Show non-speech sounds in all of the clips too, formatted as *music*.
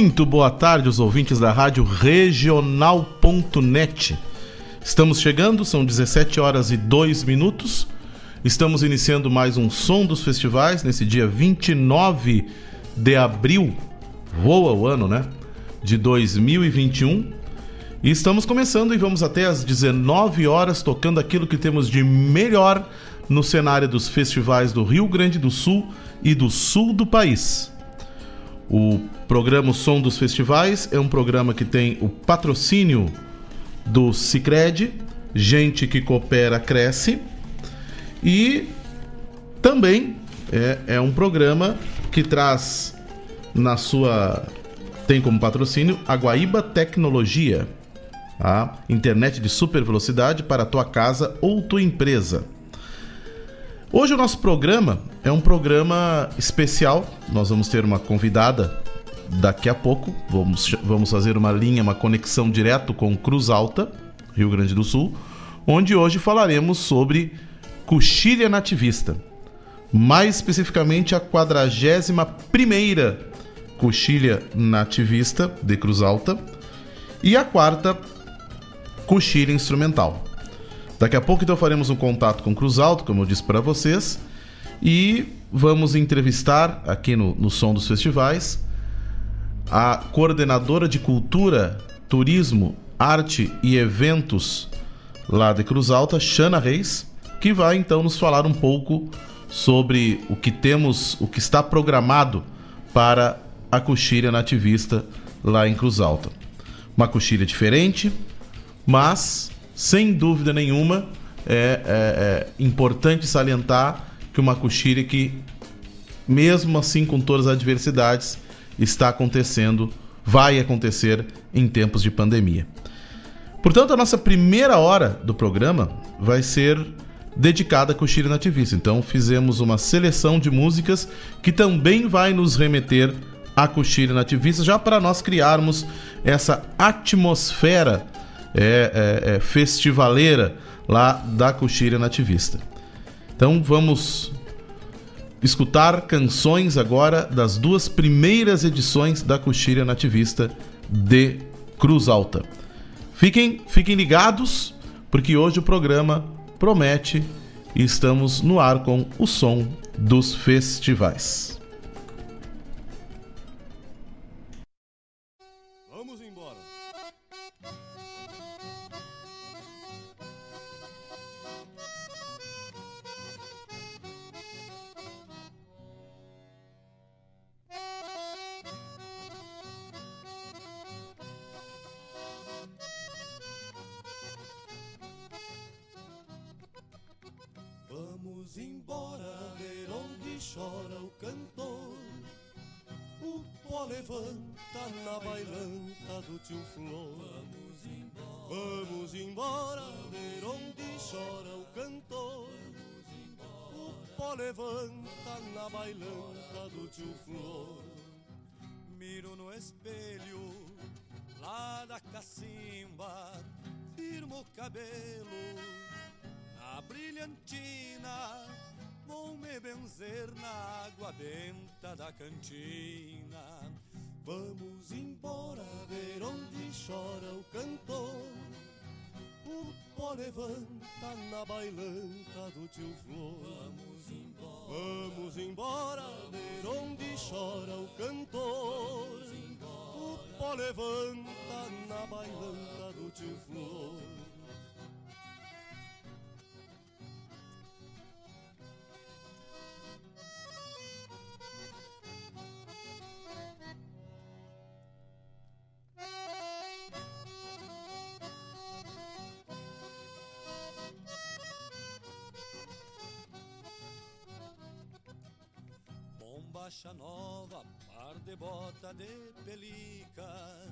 Muito boa tarde, os ouvintes da rádio regional.net. Estamos chegando, são 17 horas e 2 minutos. Estamos iniciando mais um som dos festivais nesse dia 29 de abril. Voa o ano, né? De 2021. E estamos começando e vamos até às 19 horas tocando aquilo que temos de melhor no cenário dos festivais do Rio Grande do Sul e do sul do país. O programa Som dos Festivais é um programa que tem o patrocínio do Cicred, gente que coopera cresce, e também é, é um programa que traz na sua tem como patrocínio a Guaíba Tecnologia, a internet de super velocidade para tua casa ou tua empresa. Hoje o nosso programa é um programa especial. Nós vamos ter uma convidada daqui a pouco. Vamos, vamos fazer uma linha, uma conexão direto com Cruz Alta, Rio Grande do Sul, onde hoje falaremos sobre coxilha nativista. Mais especificamente a 41 primeira coxilha nativista de Cruz Alta e a quarta coxilha instrumental. Daqui a pouco então faremos um contato com Cruz Alto, como eu disse para vocês, e vamos entrevistar aqui no, no Som dos Festivais a coordenadora de Cultura, Turismo, Arte e Eventos lá de Cruz Alta, Xana Reis, que vai então nos falar um pouco sobre o que temos, o que está programado para a coxilha nativista lá em Cruz Alta. Uma coxilha diferente, mas sem dúvida nenhuma, é, é, é importante salientar que uma coxilha que, mesmo assim com todas as adversidades, está acontecendo, vai acontecer em tempos de pandemia. Portanto, a nossa primeira hora do programa vai ser dedicada à coxilha nativista. Então, fizemos uma seleção de músicas que também vai nos remeter à coxilha nativista, já para nós criarmos essa atmosfera é, é, é festivaleira lá da coxilha nativista. Então vamos escutar canções agora das duas primeiras edições da coxilha nativista de Cruz Alta. Fiquem, fiquem ligados, porque hoje o programa promete e estamos no ar com o som dos festivais. Cantina. Vamos embora ver onde chora o cantor. O pó levanta na bailanta do tio Flor. Vamos embora Vamos embora ver onde chora o cantor. O pó levanta na bailanta do tio Flor. Bombacha nova, par de bota de pelica.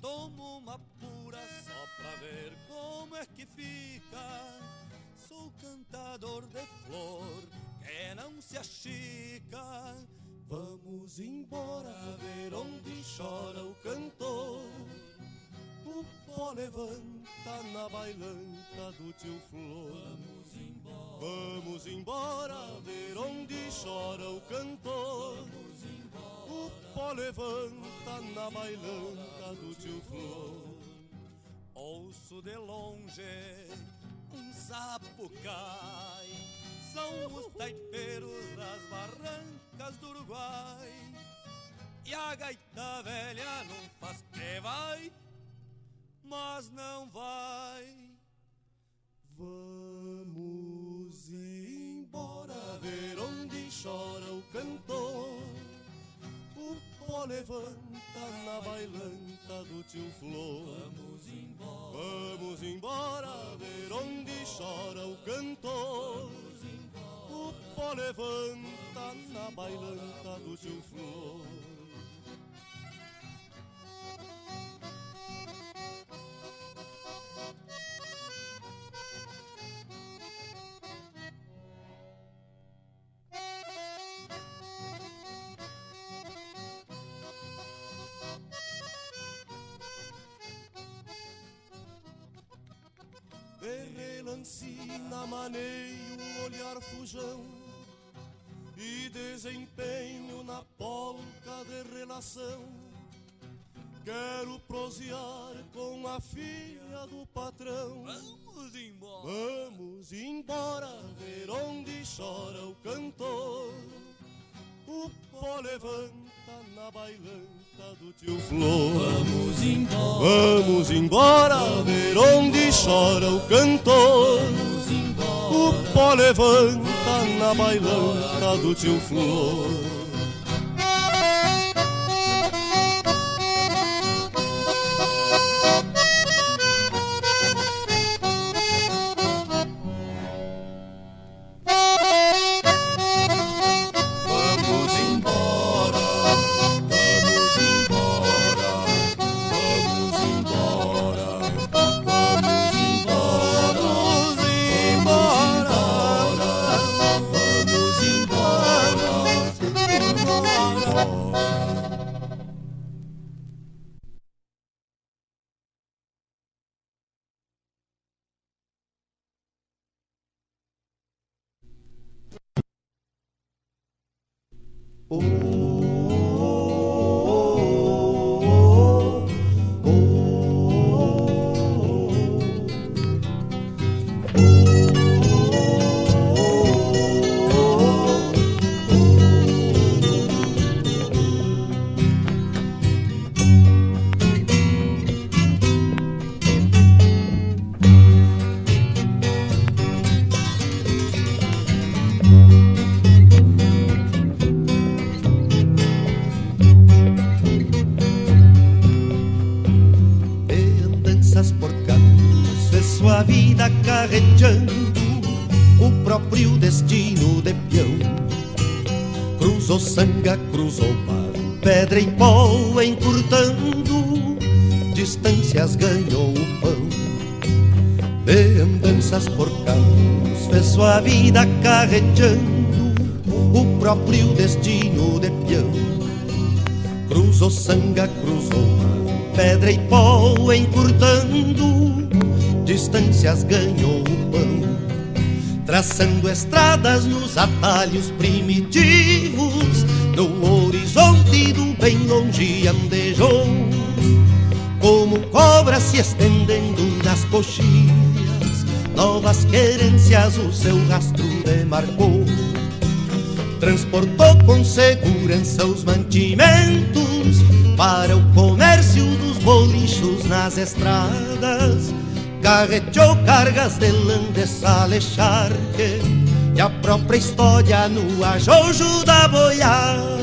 Tomo uma pura só pra ver como é que fica. Sou cantador de flor que não se achica. Vamos embora ver onde chora o cantor. O pó levanta na bailanta do tio Flor. Vamos embora. Vamos embora ver onde chora o cantor. Vamos. O pó levanta na bailanta do tio Flor. Ouço de longe um sapo cai. São os taipeiros das barrancas do Uruguai. E a gaita velha não faz que vai mas não vai. Vamos chora o cantor. O pó levanta na bailanta do tio Flor. Vamos embora. Vamos embora ver onde chora o cantor. O pó levanta na bailanta do tio Flor. Maneio o olhar fujão E desempenho na polca de relação. Quero prosear com a filha do patrão. Vamos embora. Vamos embora ver onde chora o cantor. O pó levanta na bailanta do tio Flor. Vamos embora. Vamos embora ver onde chora o cantor pó levanta na bailanta do tio Flor carregando o próprio destino de peão. Cruzou sanga, cruzou pedra e pó encurtando, distâncias ganhou o pão. Traçando estradas nos atalhos primitivos, no horizonte do bem longe andejou. Como cobra se estendendo nas coxilhas, novas querências o seu rastro demarcou. transportou com segurança os mantimentos para o comércio dos bolichos nas estradas. Carreteou cargas de lã de salecharque e a própria história no ajojo da boiada.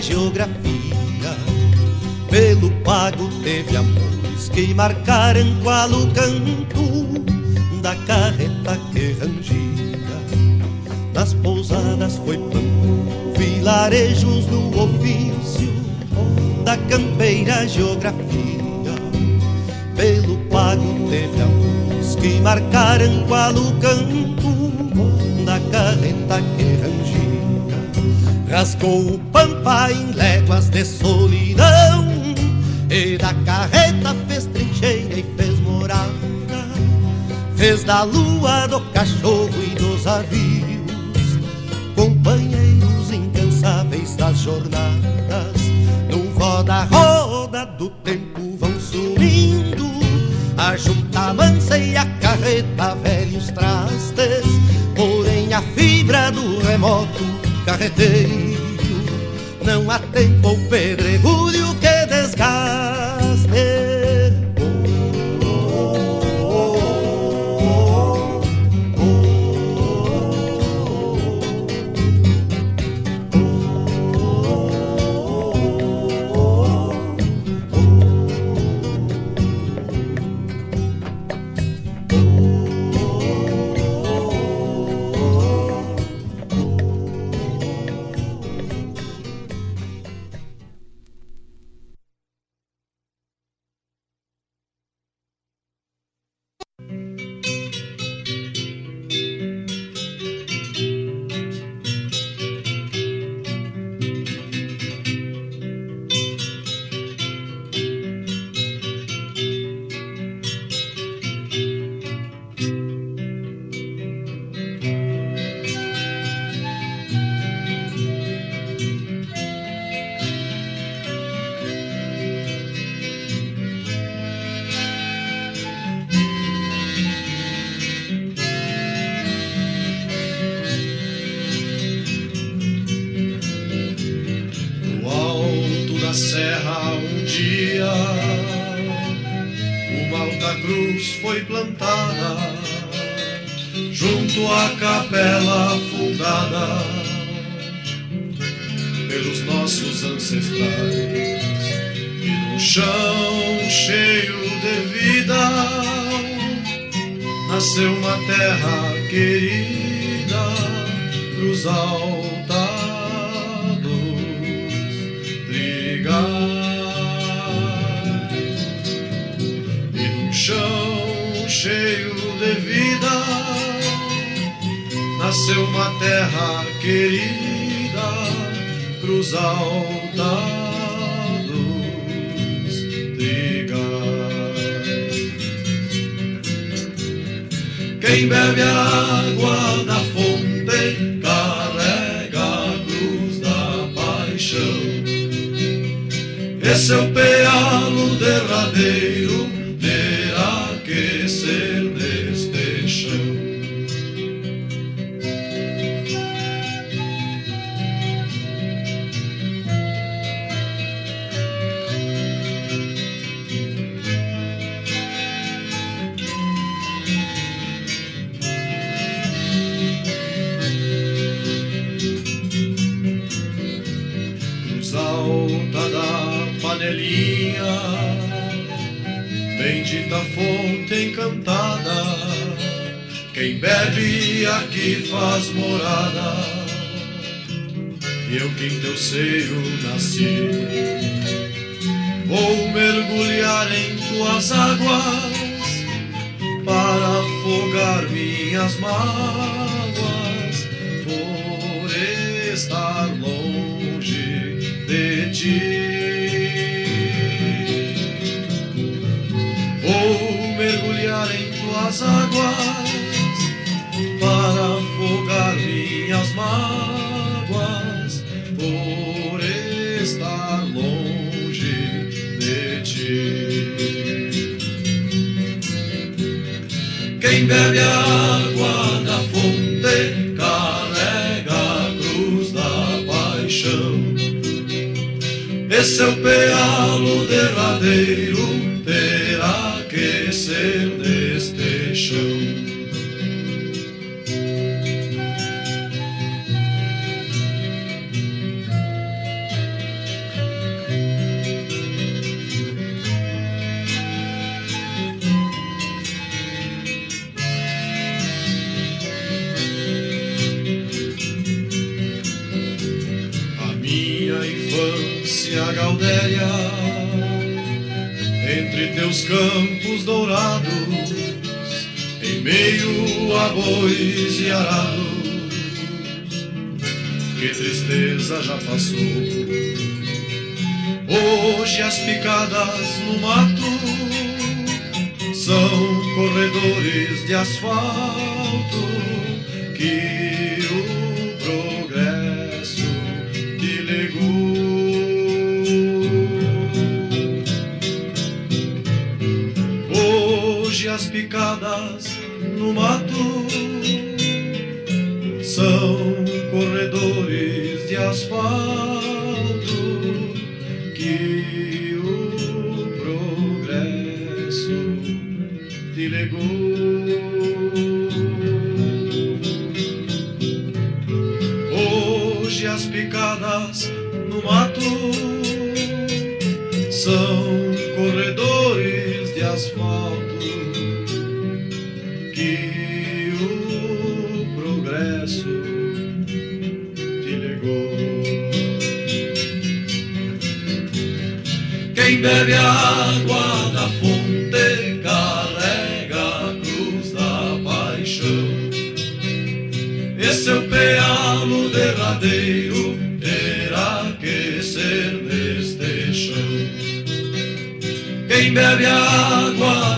Geografia. Pelo pago teve amores que marcaram qual o canto da carreta que rangia. Nas pousadas foi plantando vilarejos no ofício da campeira geografia. Pelo pago teve amores que marcaram qual o canto da carreta que rangia. Rasgou o pampa em léguas de solidão e da carreta fez trincheira e fez morada. Fez da lua, do cachorro e dos avios companheiros incansáveis das jornadas. No roda-roda do tempo vão sumindo a junta mansa e a carreta velhos trastes Porém a fibra do remoto carreteiro Não há tempo ou pedregulho que desgaste Quem bebe aqui faz morada eu que em teu seio nasci. Vou mergulhar em tuas águas para afogar minhas mágoas por estar longe de ti. Vou mergulhar em tuas águas para afogar minhas mágoas por estar longe de ti. Quem bebe a água da fonte carrega a cruz da paixão. Esse é o pealo derradeiro, campos dourados em meio a bois e arados. Que tristeza já passou. Hoje as picadas no mato são corredores de asfalto que As picadas no mato bebe a água da fonte carrega a cruz da paixão. Esse é o pealo derradeiro, terá que ser neste chão. Quem bebe a água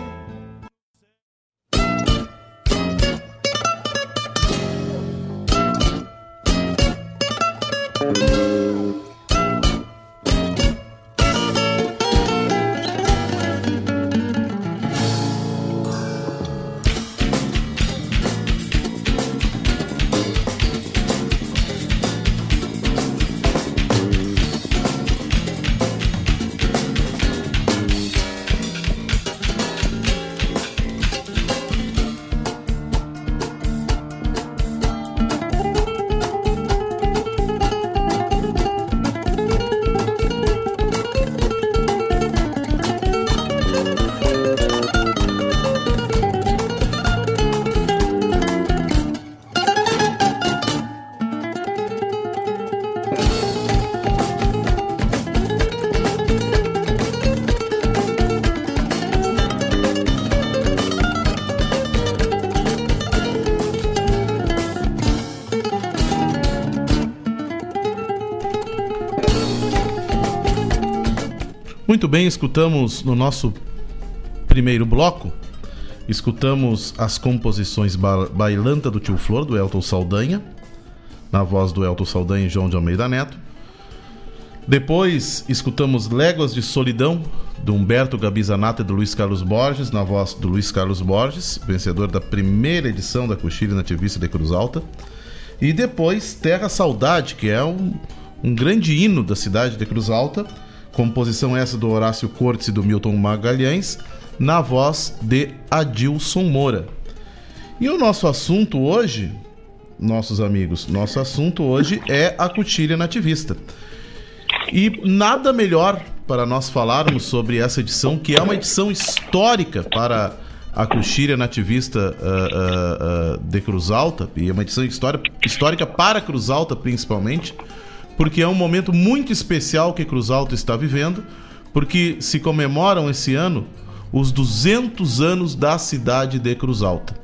Muito bem, escutamos no nosso primeiro bloco, escutamos as composições ba Bailanta do Tio Flor, do Elton Saldanha, na voz do Elton Saldanha e João de Almeida Neto. Depois escutamos Léguas de Solidão, do Humberto Gabizanato e do Luiz Carlos Borges, na voz do Luiz Carlos Borges, vencedor da primeira edição da Coxilha Nativista de Cruz Alta. E depois Terra Saudade, que é um, um grande hino da cidade de Cruz Alta, composição essa do Horácio Cortes e do Milton Magalhães, na voz de Adilson Moura. E o nosso assunto hoje, nossos amigos, nosso assunto hoje *laughs* é a Coxilha Nativista. E nada melhor para nós falarmos sobre essa edição, que é uma edição histórica para a Coxilha Nativista uh, uh, uh, de Cruz Alta, e é uma edição histórica para Cruz Alta principalmente, porque é um momento muito especial que Cruz Alta está vivendo, porque se comemoram esse ano os 200 anos da cidade de Cruz Alta.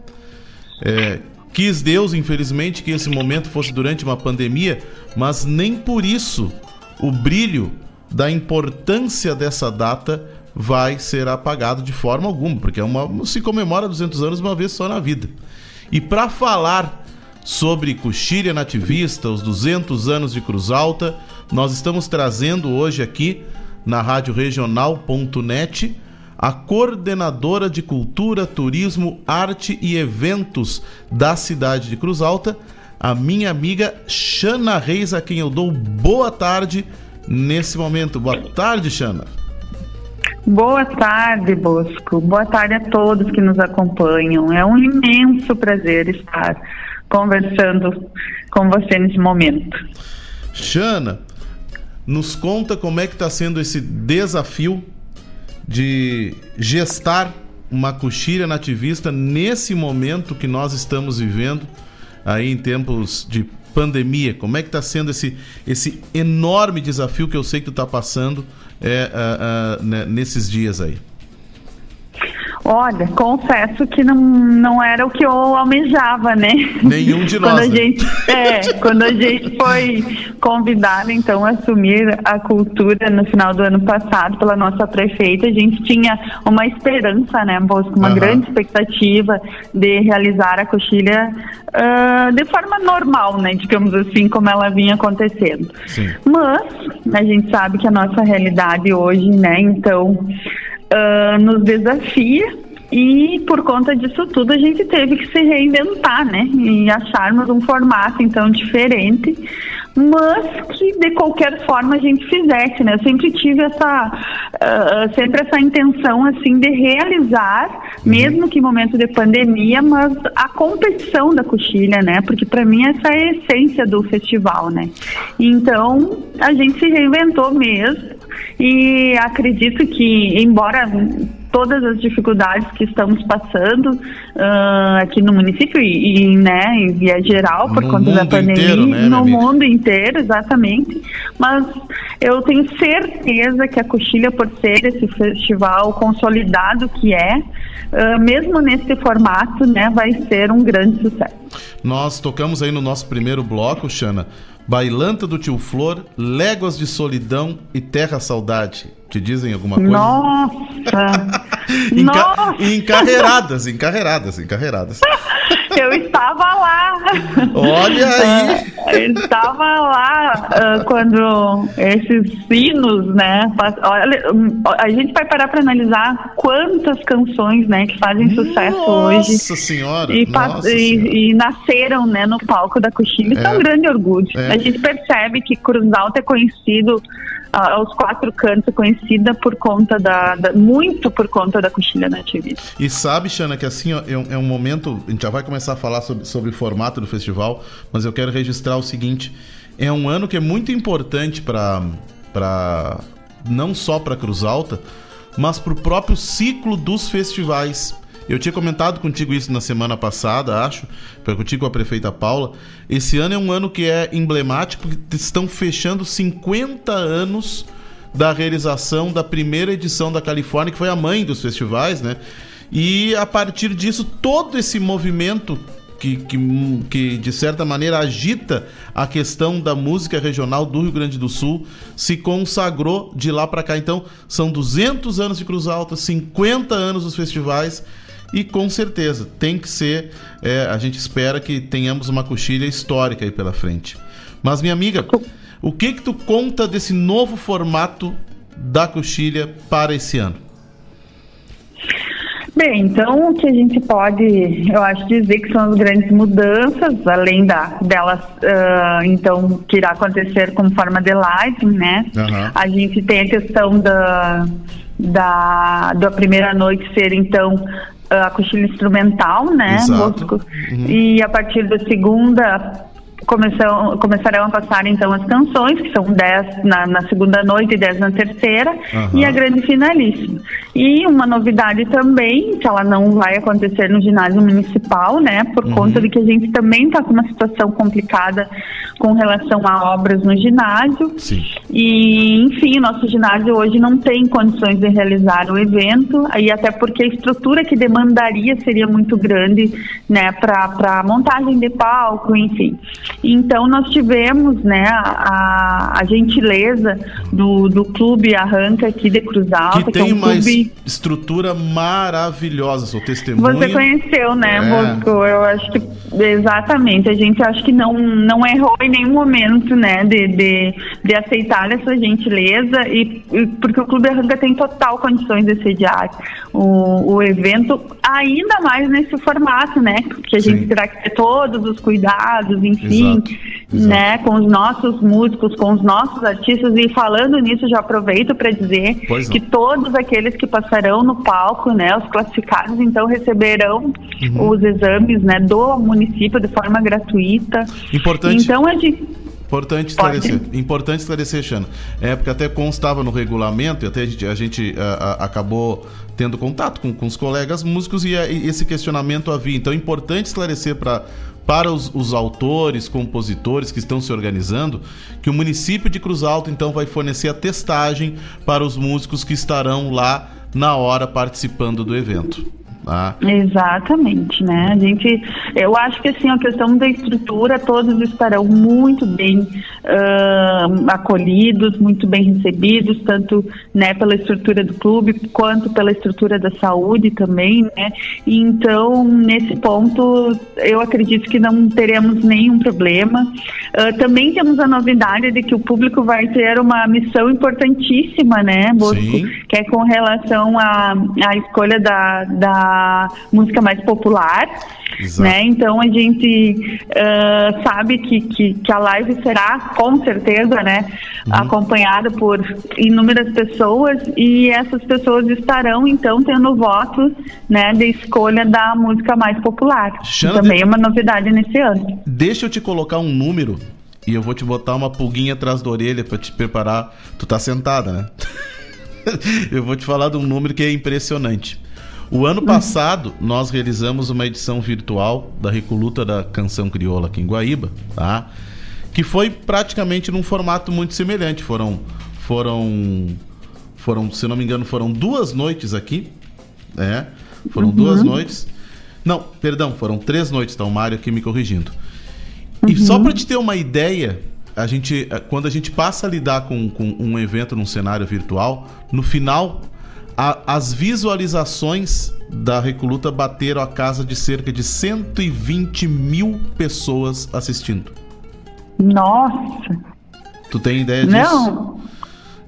É, quis Deus, infelizmente, que esse momento fosse durante uma pandemia, mas nem por isso o brilho da importância dessa data vai ser apagado de forma alguma, porque é uma, se comemora 200 anos uma vez só na vida. E para falar sobre Coxilha Nativista, os 200 anos de Cruz Alta, nós estamos trazendo hoje aqui na Rádio Regional.net a coordenadora de Cultura, Turismo, Arte e Eventos da cidade de Cruz Alta, a minha amiga Xana Reis, a quem eu dou boa tarde nesse momento. Boa tarde, Xana. Boa tarde, Bosco. Boa tarde a todos que nos acompanham. É um imenso prazer estar conversando com você nesse momento. Xana, nos conta como é que está sendo esse desafio de gestar uma coxilha nativista nesse momento que nós estamos vivendo aí em tempos de pandemia. Como é que está sendo esse, esse enorme desafio que eu sei que tu está passando é, uh, uh, nesses dias aí? Olha, confesso que não, não era o que eu almejava, né? Nenhum de *laughs* nós. quando a né? gente, é, quando a gente foi convidada, então, a assumir a cultura no final do ano passado pela nossa prefeita, a gente tinha uma esperança, né, Bosco? Uma uhum. grande expectativa de realizar a coxilha uh, de forma normal, né? Digamos assim, como ela vinha acontecendo. Sim. Mas a gente sabe que a nossa realidade hoje, né, então uh, nos desafia e por conta disso tudo a gente teve que se reinventar, né? E acharmos um formato então diferente, mas que de qualquer forma a gente fizesse, né? Eu sempre tive essa, uh, sempre essa intenção assim de realizar, uhum. mesmo que em momento de pandemia, mas a competição da coxilha, né? Porque para mim essa é a essência do festival, né? Então a gente se reinventou mesmo e acredito que, embora todas as dificuldades que estamos passando uh, aqui no município e, e, né, em via geral por no conta da pandemia, inteiro, né, no mundo inteiro, exatamente. Mas eu tenho certeza que a Coxilha, por ser esse festival consolidado que é, uh, mesmo nesse formato, né, vai ser um grande sucesso. Nós tocamos aí no nosso primeiro bloco, Xana, Bailanta do Tio Flor, Léguas de Solidão e Terra Saudade. Te dizem alguma coisa? Nossa! *laughs* Enca Nossa! Encarreiradas, encarreiradas, encarreiradas. *laughs* Eu estava lá. Olha aí. Eu estava lá uh, quando esses sinos, né? Olha, a gente vai parar para analisar quantas canções, né, que fazem sucesso nossa hoje. Senhora, e, nossa e, senhora! E, nasceram, né, no palco da Coxilha. Isso é, é um grande orgulho. É. A gente percebe que Cruz Alta é conhecido aos quatro cantos conhecida por conta da, da, muito por conta da coxilha nativista. E sabe, Xana, que assim ó, é, um, é, um, momento, a gente já vai começar a falar sobre, sobre o formato do festival, mas eu quero registrar o seguinte: é um ano que é muito importante para para não só para Cruz Alta, mas para o próprio ciclo dos festivais. Eu tinha comentado contigo isso na semana passada, acho, contigo com a prefeita Paula. Esse ano é um ano que é emblemático, porque estão fechando 50 anos da realização da primeira edição da Califórnia, que foi a mãe dos festivais, né? E a partir disso, todo esse movimento que, que, que, de certa maneira agita a questão da música regional do Rio Grande do Sul se consagrou de lá para cá. Então, são 200 anos de Cruz Alta, 50 anos dos festivais e com certeza tem que ser. É, a gente espera que tenhamos uma coxilha histórica aí pela frente. Mas, minha amiga, O que que tu conta desse novo formato da coxilha para esse ano? Bem, então o que a gente pode, eu acho, dizer que são as grandes mudanças, além da, delas, uh, então, que irá acontecer como forma de live, né? Uhum. A gente tem a questão da, da, da primeira noite ser, então, a coxilha instrumental, né? Exato. Uhum. E a partir da segunda começam, começarão a passar então as canções, que são 10 na, na, segunda noite e 10 na terceira, uhum. e a grande finalíssima. E uma novidade também, que ela não vai acontecer no ginásio municipal, né, por uhum. conta de que a gente também está com uma situação complicada com relação a obras no ginásio. Sim. E, enfim, nosso ginásio hoje não tem condições de realizar o evento, aí até porque a estrutura que demandaria seria muito grande, né, para montagem de palco, enfim. Então nós tivemos né, a, a gentileza do, do clube Arranca aqui de Cruz Alta. Que, tem que é um uma clube... estrutura maravilhosa, sou testemunha. Você conheceu, né, é. Bosco? Eu acho que exatamente. A gente acho que não, não errou em nenhum momento né, de, de, de aceitar essa gentileza e, e porque o Clube Arranca tem total condições de sediar o, o evento, ainda mais nesse formato, né? Que a gente Sim. terá que ter todos os cuidados, enfim exato, exato. né, com os nossos músicos, com os nossos artistas. E falando nisso, já aproveito para dizer que todos aqueles que passarão no palco, né, os classificados, então receberão uhum. os exames, né, do município de forma gratuita. Importante. Então a gente Importante esclarecer. Pode. Importante esclarecer, Xana. É porque até constava no regulamento e até a gente, a gente a, a, acabou tendo contato com, com os colegas músicos e, a, e, esse questionamento havia. Então é importante esclarecer para para os, os, autores, compositores que estão se organizando, que o município de Cruz Alta então vai fornecer a testagem para os músicos que estarão lá na hora participando do evento. Tá? Exatamente, né? A gente, eu acho que assim a questão da estrutura, todos estarão muito bem uh, acolhidos, muito bem recebidos, tanto né pela estrutura do clube quanto pela estrutura da saúde também, né? Então nesse ponto eu acredito que não teremos nenhum problema. Uh, também temos a novidade de que o público vai ter uma missão importantíssima, né, Bosco? Sim. Que é com relação à, à escolha da, da música mais popular. Né? Então a gente uh, sabe que, que, que, a live será com certeza né, uhum. acompanhada por inúmeras pessoas e essas pessoas estarão então tendo voto né, de escolha da música mais popular. Também é uma novidade nesse ano. Deixa eu te colocar um número e eu vou te botar uma pulguinha atrás da orelha para te preparar. Tu tá sentada, né? *laughs* eu vou te falar de um número que é impressionante. O ano passado, nós realizamos uma edição virtual da Recoluta da Canção Crioula aqui em Guaíba, tá? Que foi praticamente num formato muito semelhante. Foram, foram, foram, se não me engano, foram duas noites aqui, né? Foram uhum. duas noites. Não, perdão, foram três noites, tá? O Mário aqui me corrigindo. E uhum. só para te ter uma ideia, a gente, quando a gente passa a lidar com, com um evento num cenário virtual, no final a, as visualizações da Recoluta bateram a casa de cerca de 120 mil pessoas assistindo. Nossa! Tu tem ideia disso? Não.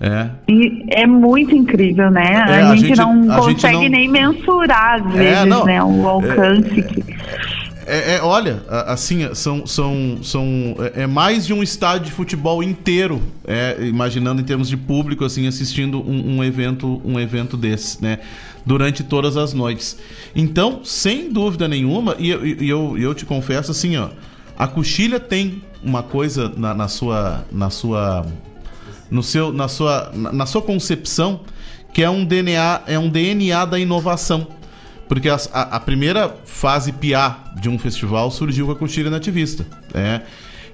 É. E é muito incrível, né? É, a, a, gente, gente não consegue não... nem mensurar, às é, vezes, é, né? O alcance é, que. É, é, olha, assim, são, são, são, é, é mais de um estádio de futebol inteiro, é, imaginando em termos de público, assim, assistindo um, um, evento, um evento desse, né? Durante todas as noites. Então, sem dúvida nenhuma, e, e eu, eu te confesso assim, ó, a coxilha tem uma coisa na, na sua, na sua, no seu, na sua, na, na sua concepção que é um DNA, é um DNA da inovação porque a, a, primeira fase PA de um festival surgiu com a Coxilha Nativista. Né?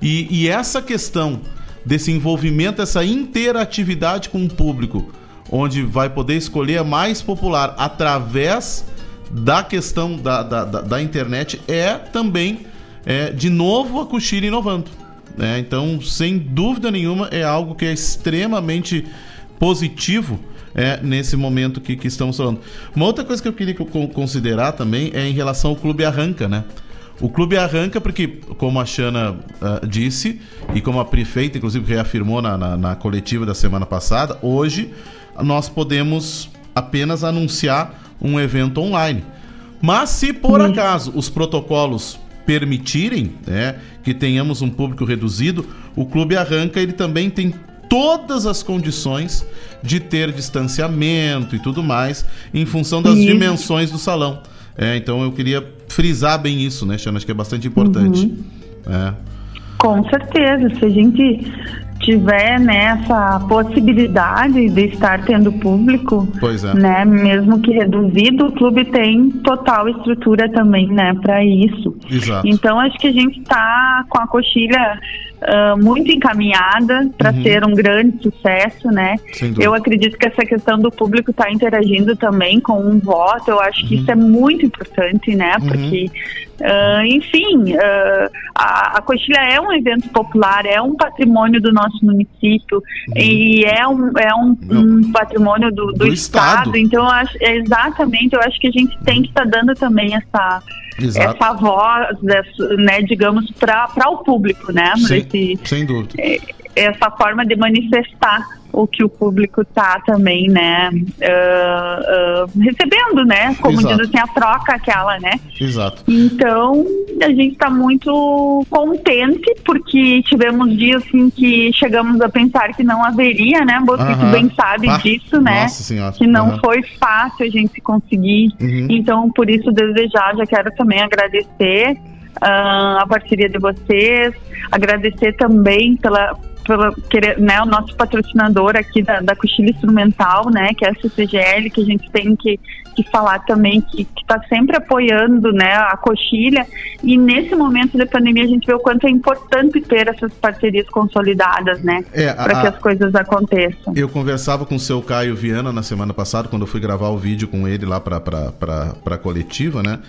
E, e essa questão desse envolvimento, essa interatividade com o público, onde vai poder escolher a mais popular através da questão da, da, da, da internet, é também, é, de novo, a Coxilha inovando. Né? Então, sem dúvida nenhuma, é algo que é extremamente positivo é, nesse momento que, que estamos falando. Uma outra coisa que eu queria considerar também é em relação ao Clube Arranca, né? O clube arranca porque, como a Xana uh, disse, e como a prefeita, inclusive, reafirmou na, na, na coletiva da semana passada, hoje nós podemos apenas anunciar um evento online. Mas se por uhum. acaso os protocolos permitirem né, que tenhamos um público reduzido, o clube arranca, ele também tem todas as condições de ter distanciamento e tudo mais, em função das isso. dimensões do salão. É, então eu queria frisar bem isso, né, Xana? Acho que é bastante importante. Uhum. É. Com certeza. Se a gente tiver nessa né, possibilidade de estar tendo público, é. né, mesmo que reduzido, o clube tem total estrutura também, né, para isso. Exato. Então acho que a gente está com a coxilha uh, muito encaminhada para uhum. ser um grande sucesso, né? Eu acredito que essa questão do público estar tá interagindo também com um voto, eu acho que uhum. isso é muito importante, né? Uhum. Porque, uh, enfim, uh, a, a Coxilha é um evento popular, é um patrimônio do nosso município uhum. e é um, é um, um patrimônio do, do, do estado. estado. Então, eu acho, é exatamente, eu acho que a gente tem que estar tá dando também essa Exato. essa voz, né, digamos, para o público, né? Sem, Esse, sem dúvida. É, essa forma de manifestar o que o público está também, né, uh, uh, recebendo, né, como Exato. diz assim, a troca aquela, né. Exato. Então, a gente está muito contente, porque tivemos dias, assim, que chegamos a pensar que não haveria, né, você uh -huh. bem sabe ah, disso, né, Nossa senhora. que não foi fácil a gente conseguir. -huh. Então, por isso, desejar, já quero também agradecer Uh, a parceria de vocês, agradecer também pela, pela querer, né, o nosso patrocinador aqui da, da Cochila Instrumental, né, que é a CCGL, que a gente tem que, que falar também, que está sempre apoiando né, a coxilha. E nesse momento da pandemia a gente vê o quanto é importante ter essas parcerias consolidadas, né? É, para que as coisas aconteçam. Eu conversava com o seu Caio Viana na semana passada, quando eu fui gravar o vídeo com ele lá para a coletiva, né?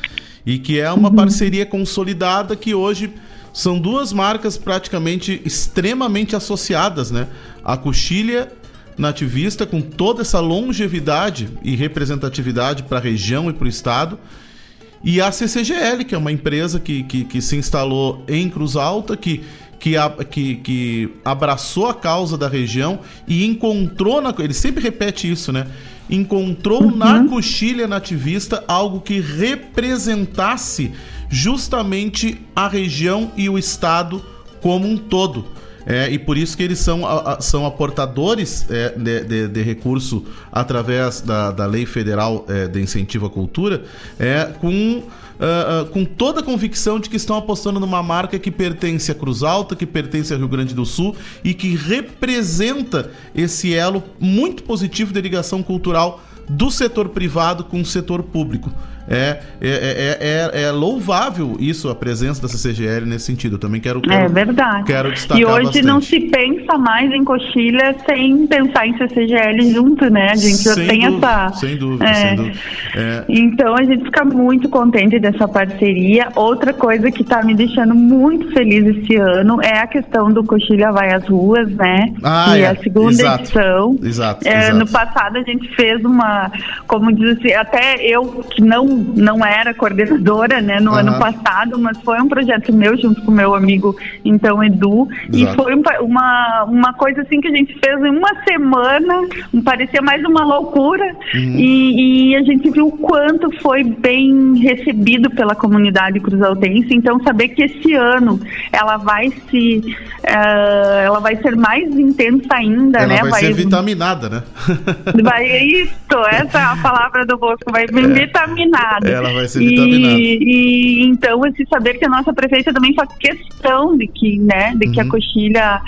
E que é uma uhum. parceria consolidada que hoje são duas marcas praticamente extremamente associadas, né? A Coxilha nativista com toda essa longevidade e representatividade para a região e para o estado. E a CCGL, que é uma empresa que, que, que se instalou em Cruz Alta, que, que, que, que abraçou a causa da região e encontrou, na, ele sempre repete isso, né? Encontrou uhum. na coxilha nativista algo que representasse justamente a região e o estado como um todo. É, e por isso que eles são, são aportadores é, de, de, de, recurso através da, da Lei Federal é, de Incentivo à Cultura, é, com, uh, uh, com toda a convicção de que estão apostando numa marca que pertence a Cruz Alta, que pertence ao Rio Grande do Sul e que representa esse elo muito positivo de ligação cultural do setor privado com o setor público. É, é, é, é, é, louvável isso, a presença da CCGL nesse sentido. Eu também quero, quero, é verdade. quero destacar E hoje bastante. não se pensa mais em coxilha sem pensar em CCGL junto, né? A gente já sem tem dúvida, essa. Sem dúvida, sem dúvida. Então a gente fica muito contente dessa parceria. Outra coisa que está me deixando muito feliz esse ano é a questão do Coxilha Vai às Ruas, né? Ah, e é. a segunda exato. edição. Exato, exato. No passado a gente fez uma, como diz assim, até eu que não não era coordenadora, né, no uhum. ano passado, mas foi um projeto meu junto com meu amigo, então, Edu, Exato. e foi uma, uma coisa assim que a gente fez em uma semana, parecia mais uma loucura, uhum. e, e, a gente viu o quanto foi bem recebido pela comunidade cruzaltense, então saber que esse ano ela vai se, uh, ela vai ser mais intensa ainda, ela né? Vai, vai ser vitaminada, né? vai, isso, essa é a palavra do Bosco, vai bem é. vitaminada. Ela vai ser e, e, então esse saber que a nossa prefeita também faz questão de que, né, de que a uhum. coxilha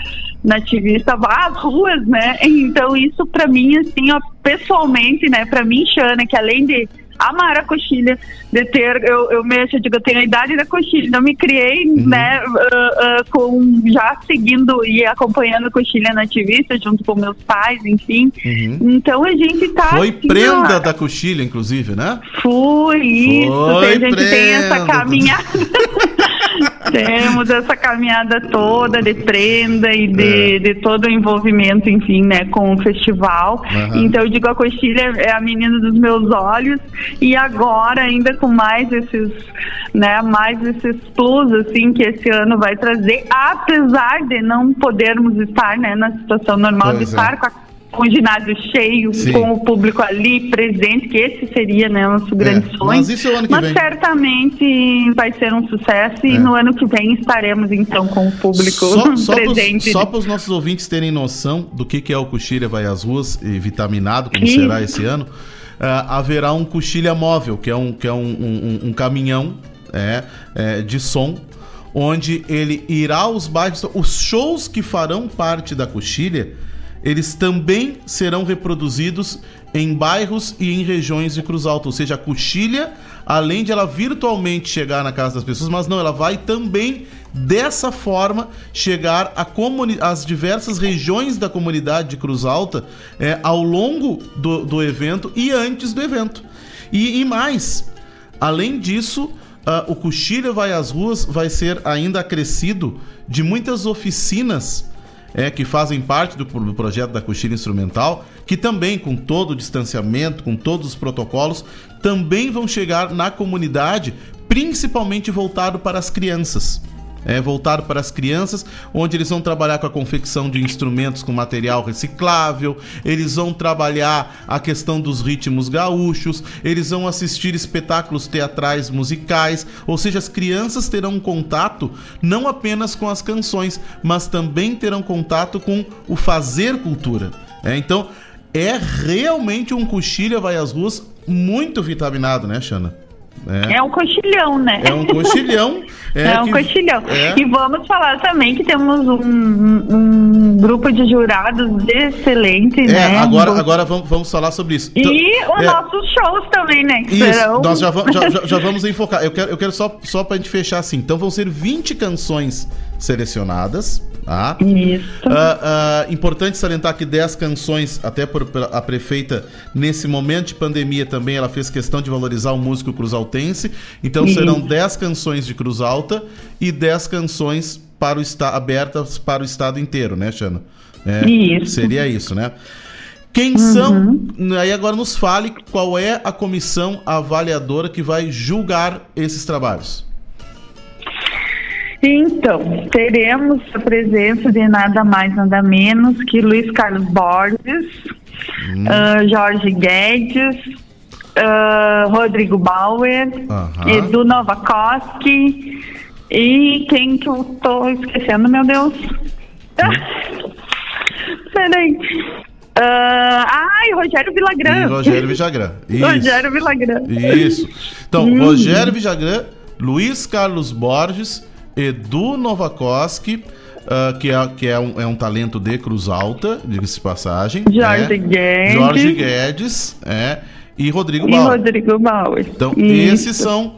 nativista vá às ruas, né? Então isso para mim assim, ó, pessoalmente, né, para mim, Xana, que além de amar a coxilha, de ter, eu, eu mexo, eu digo, eu tenho a idade da coxilha, então me criei, uhum. né, uh, uh, com, já seguindo e acompanhando a coxilha nativista, junto com meus pais, enfim, uhum. então a gente tá... Foi assim, prenda ó, da coxilha, inclusive, né? Fui, isso, Foi a gente prenda. tem essa caminhada... *laughs* Temos essa caminhada toda de prenda e de, É. de todo o envolvimento, enfim, né, com o festival. Aham. Então eu digo a coxilha é a menina dos meus olhos e agora ainda com mais esses, né, mais esses plus assim que esse ano vai trazer, apesar de não podermos estar, né, na situação normal Pois de é. estar com a com o ginásio cheio, Sim. com o público ali presente, que esse seria né, nosso grande sonho. mas isso é o ano que Mas vem. certamente vai ser um sucesso e É. no ano que vem estaremos então com o público Só, *laughs* só presente. Só para os nossos ouvintes terem noção do que, que é o Coxilha Vai às Ruas e vitaminado, como Isso. será esse ano, ah, haverá um Coxilha Móvel, que é um, que é um, um- um- um caminhão é, é, de som, onde ele irá aos bairros. Os shows que farão parte da Coxilha, eles também serão reproduzidos em bairros e em regiões de Cruz Alta. Ou seja, a Coxilha, além de ela virtualmente chegar na casa das pessoas, mas não, ela vai também dessa forma chegar às diversas regiões da comunidade de Cruz Alta é, ao longo do, do evento e antes do evento. E, e mais, além disso, ah, o Coxilha Vai às Ruas vai ser ainda acrescido de muitas oficinas é, que fazem parte do, do projeto da Coxilha Instrumental, que também, com todo o distanciamento, com todos os protocolos, também vão chegar na comunidade, principalmente voltado para as crianças. É, voltado para as crianças, onde eles vão trabalhar com a confecção de instrumentos com material reciclável, eles vão trabalhar a questão dos ritmos gaúchos, eles vão assistir espetáculos teatrais musicais, ou seja, as crianças terão contato não apenas com as canções, mas também terão contato com o fazer cultura. É, então, é realmente um coxilha vai às ruas muito vitaminado, né, Xana? É um coxilhão, né? É um coxilhão. *laughs* É, um que- coxilhão. é. E vamos falar também que temos um, um grupo de jurados excelente, É, né? agora, agora vamos, vamos falar sobre isso. Então, E os é, nossos shows também, né? que Isso, serão- nós já, vamos- já, já- já vamos *laughs* enfocar. Eu quero, eu quero só, só pra gente fechar assim. Então vão ser 20 canções selecionadas, tá? Isso. Ah, ah, importante salientar que 10 canções, até por, a prefeita, nesse momento de pandemia também, ela fez questão de valorizar o músico cruzaltense. Então Isso. serão 10 canções de Cruz Alta e 10 canções para o esta abertas para o estado inteiro, né, Xana? É, Isso. Seria isso, né? Quem são? Aí agora nos fale qual é a comissão avaliadora que vai julgar esses trabalhos. Então, teremos a presença de nada mais, nada menos que Luiz Carlos Borges, Hum. ah, Jorge Guedes, ah, Rodrigo Bauer, Aham. Edu Novakoski e quem que eu tô esquecendo, meu Deus? *laughs* Peraí. Ah, ai, Rogério E Villagrán. Rogério Vijagrã. *laughs* Isso. Rogério Villagrán. Isso. Então, Hum. Rogério Vijagrã, Luiz Carlos Borges, Edu Novakoski, ah, que, é, que é, um, é um talento de Cruz Alta, diga-se de passagem. Jorge né? Guedes. Jorge Guedes, é, e Rodrigo E Bauer. Rodrigo Bauer. Então, Isso. esses são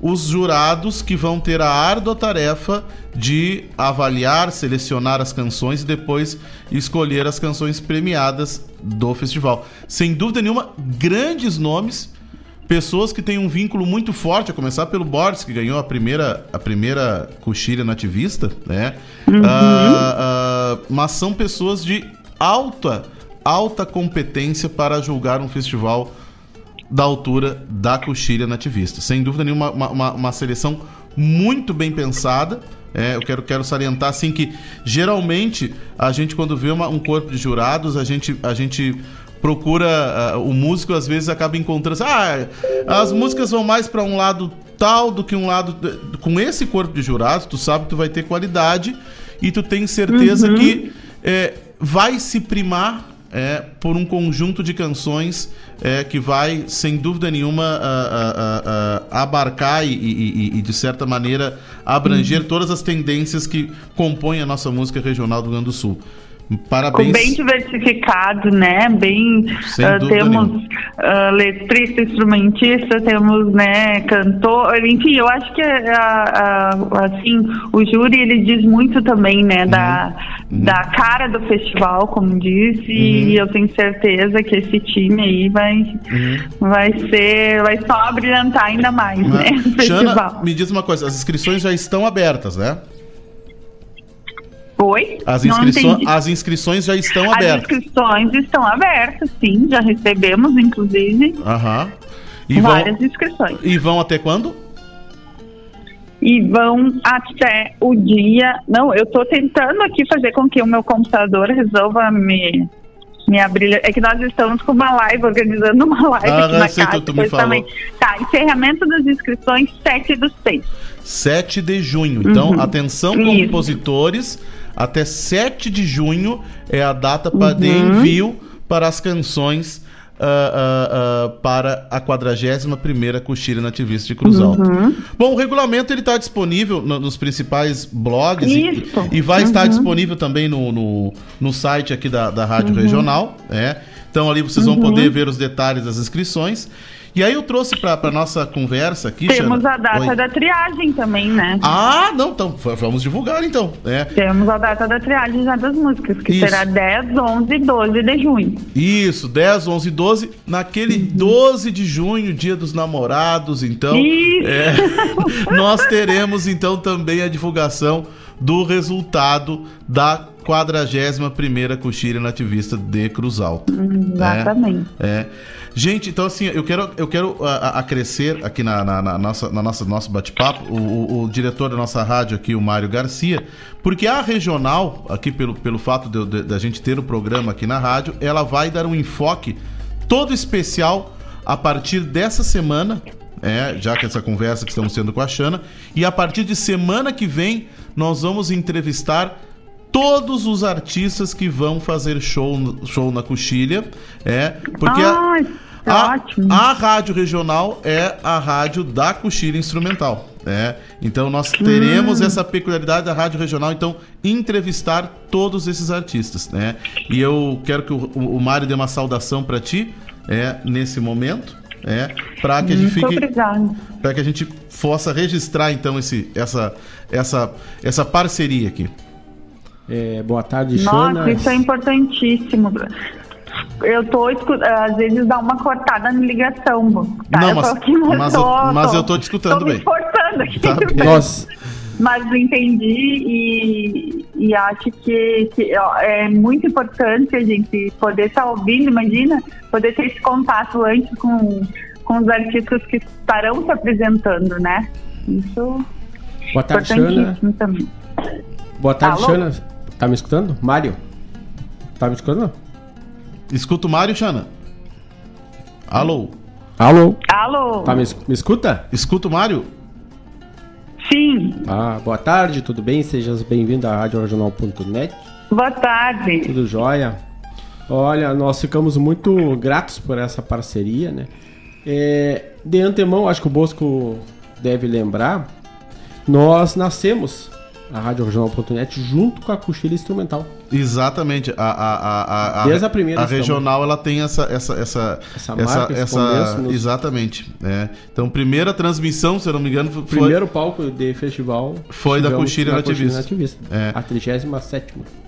os jurados que vão ter a árdua tarefa de avaliar, selecionar as canções e depois escolher as canções premiadas do festival. Sem dúvida nenhuma, grandes nomes, pessoas que têm um vínculo muito forte, a começar pelo Borges, que ganhou a primeira, a primeira coxilha nativista, né? Ah, ah, mas são pessoas de alta, alta competência para julgar um festival da altura da coxilha nativista. Sem dúvida nenhuma, uma, uma, uma seleção muito bem pensada. É, eu quero, quero salientar assim que geralmente a gente quando vê uma- um corpo de jurados a gente, a gente procura ah, o músico às vezes acaba encontrando assim, ah, as músicas vão mais para um lado tal do que um lado com esse corpo de jurados tu sabe que tu vai ter qualidade e tu tem certeza que é, vai se primar é, por um conjunto de canções é, que vai, sem dúvida nenhuma, ah, ah, ah, abarcar e, e- e- de certa maneira, abranger todas as tendências que compõem a nossa música regional do Rio Grande do Sul. Parabéns. bem diversificado, né? Bem dúvida temos ah, letrista, instrumentista, temos né cantor, enfim, eu acho que ah, assim o júri ele diz muito também, né da Uhum. da cara do festival, como disse, e eu tenho certeza que esse time aí vai Uhum. vai ser vai só brilhantar ainda mais, né? Xana, me diz uma coisa, as inscrições já estão abertas, né? Oi? As, as inscrições já estão As abertas. inscrições estão abertas, sim, já recebemos, inclusive, Aham. E vão, várias inscrições. e vão até quando? E vão até o dia. Não, eu tô tentando aqui fazer com que o meu computador resolva me. Me abrir. É que nós estamos com uma live, organizando uma live Ah, aqui na sei, casa. tu me falou. também. Tá, encerramento das inscrições 7 do 6. 7 de junho. Então, atenção, Uhum. Isso. Até 7 de junho é a data pa- de Uhum. envio para as canções ah, ah, ah, para a 41ª Coxilha Nativista de Cruz Alta. Uhum. Bom, o regulamento ele está disponível no- nos principais blogs e, e vai Uhum. estar disponível também no, no, no site aqui da, da Rádio Uhum. Regional. É. Então ali vocês vão poder ver os detalhes das inscrições. E aí eu trouxe para a nossa conversa aqui, Temos Xana- a data Oi. da triagem também, né? Ah, não, então vamos divulgar então. É. Temos a data da triagem já das músicas, que Isso. será 10, 11 e 12 de junho. Isso, 10, 11 e 12, naquele 12 de junho, dia dos namorados, então. Isso. é, *laughs* nós teremos então também a divulgação do resultado da 41ª Coxilha Nativista de Cruz Alta. Exatamente. É. Gente, então assim, eu quero, eu quero a- a- acrescer aqui na, na- na nossa, na nossa nosso bate-papo, o, o- o diretor da nossa rádio aqui, o Mário Garcia, porque a regional, aqui pelo, pelo fato da gente ter o programa aqui na rádio, ela vai dar um enfoque todo especial a partir dessa semana, é, já que essa conversa que estamos tendo com a Xana, e a partir de semana que vem nós vamos entrevistar todos os artistas que vão fazer show, show na Coxilha, é, porque a- Ai, é a, ótimo. a rádio regional é a rádio da Coxilha Instrumental. É. Então nós teremos Hum. essa peculiaridade da rádio regional, então entrevistar todos esses artistas, né? E eu quero que o, o, Mário dê uma saudação para ti, é, nesse momento, é, para que a gente Muito fique para que a gente possa registrar então esse, essa, essa, essa parceria aqui. É, boa tarde, Nossa, Xana. isso é importantíssimo. Eu tô escutando, às vezes dá uma cortada na ligação. Tá? Não, Eu mas- tô aqui, mas eu- mas eu tô te escutando tô me bem. esforçando aqui. Tá bem. Nós, Mas eu entendi e, e acho que, que, ó, é muito importante a gente poder estar ouvindo, imagina, poder ter esse contato antes com, com os artistas que estarão se apresentando, né? Isso boa é tarde, Xana. importantíssimo também. Boa tarde, Alô? Xana. Tá me escutando? Mário? Tá me escutando? Escuta o Mário, Xana. Alô? Alô? Alô? Tá me, me escuta? Escuta o Mário? Sim, Ah, boa tarde, tudo bem? Seja bem-vindo à RadioRegional.net. boa tarde. Tudo jóia? Olha, nós ficamos muito gratos por essa parceria, né? É, de antemão, acho que o Bosco deve lembrar, nós nascemos a RadioRegional.net junto com a Cochilha Instrumental. Exatamente. A, a, a, a, Desde a primeira A estamos. regional ela tem essa essa essa Essa marca, esse começo nos- exatamente. É. Então primeira transmissão, se eu não me engano, foi Primeiro palco de festival Foi da Coxilha na Nativista. Nativista. É. A 37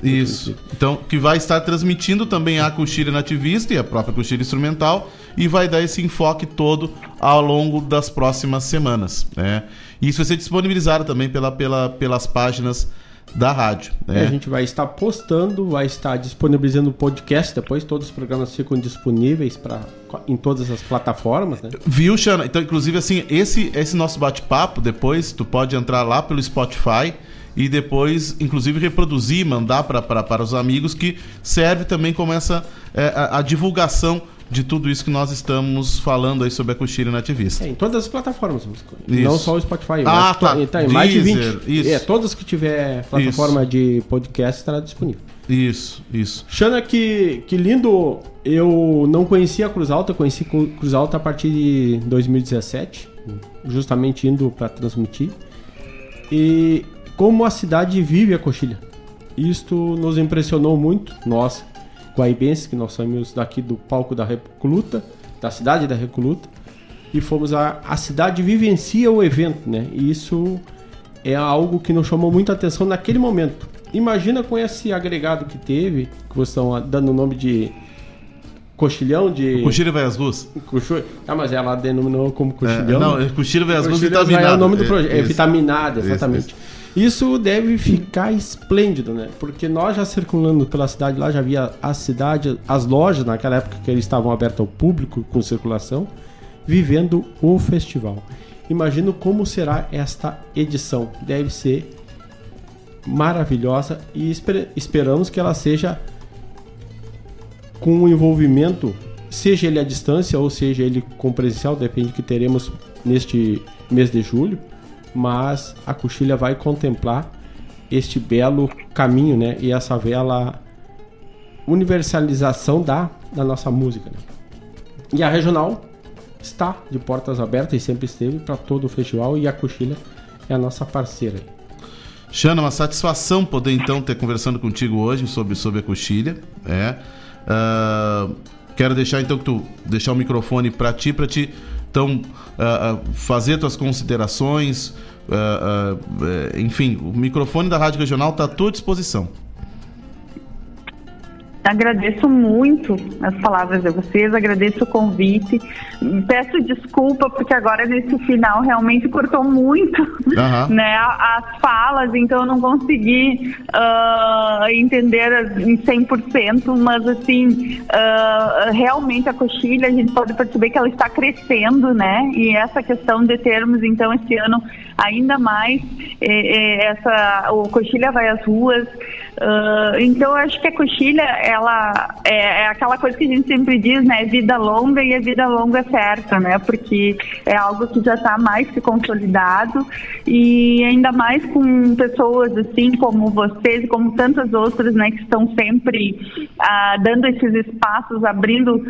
Isso. Então, que vai estar transmitindo também a Coxilha Nativista e a própria Coxilha Instrumental e vai dar esse enfoque todo ao longo das próximas semanas. Né? E isso vai ser disponibilizado também pela, pela, pelas páginas da rádio. Né? A gente vai estar postando, vai estar disponibilizando o podcast, depois todos os programas ficam disponíveis para em todas as plataformas, né? Viu, Xana? Então, inclusive, assim, esse, esse nosso bate-papo, depois tu pode entrar lá pelo Spotify e depois, inclusive, reproduzir, mandar para os amigos, que serve também como essa é, a, a divulgação de tudo isso que nós estamos falando aí sobre a coxilha nativista. É, em todas as plataformas, Isso. não só o Spotify. Ah, tá. to- Tá em mais de 20. Deezer, isso. É, todas que tiver plataforma de podcast estará disponível. Isso, isso. Xana, que, que lindo. Eu não conhecia a Cruz Alta, conheci Cru- Cruz Alta a partir de 2017, justamente indo para transmitir. E como a cidade vive a coxilha. Isto nos impressionou muito, nós, guaibenses, que nós somos daqui do palco da Recoluta, da cidade da Recoluta, e fomos a, a cidade vivencia o evento, né? E isso é algo que nos chamou muita atenção naquele momento. Imagina com esse agregado que teve, que vocês estão dando o nome de coxilhão de. Coxilha vai às ruas. Coxilha. Ah, mas ela denominou como coxilhão. É, não, coxilha vai às ruas vitaminada. É o nome do projeto. É, é vitaminada, exatamente. Isso, isso. Isso, deve ficar esplêndido, né? Porque nós já circulando pela cidade lá, já via a cidade, as lojas naquela época que eles estavam abertas ao público com circulação, vivendo o festival. Imagino como será esta edição. Deve ser maravilhosa e esper esperamos que ela seja com um envolvimento, seja ele à distância ou seja ele com presencial, depende que teremos neste mês de julho, mas a coxilha vai contemplar este belo caminho, né? E essa bela universalização da, da nossa música. Né? E a regional está de portas abertas e sempre esteve para todo o festival e a coxilha é a nossa parceira. Xana, uma satisfação poder então ter conversando contigo hoje sobre, sobre a coxilha. É. Uh, quero deixar então que tu deixar o microfone para ti, para ti então uh, uh, fazer tuas considerações. enfim, o microfone da Rádio Regional está à tua disposição. Agradeço muito as palavras de vocês, agradeço o convite. Peço desculpa porque agora nesse final realmente cortou muito uhum. *laughs* né, as falas, então eu não consegui uh, entender em 100%, mas assim, uh, realmente a coxilha a gente pode perceber que ela está crescendo, né? E essa questão de termos então esse ano ainda mais é, é, essa o coxilha vai às ruas uh, então acho que a coxilha ela é, é, aquela coisa que a gente sempre diz né? Vida longa e a vida longa é certa né? Porque é algo que já está mais que consolidado. E ainda mais com pessoas assim como vocês como tantas outras né? Que estão sempre uh, dando esses espaços abrindo uh,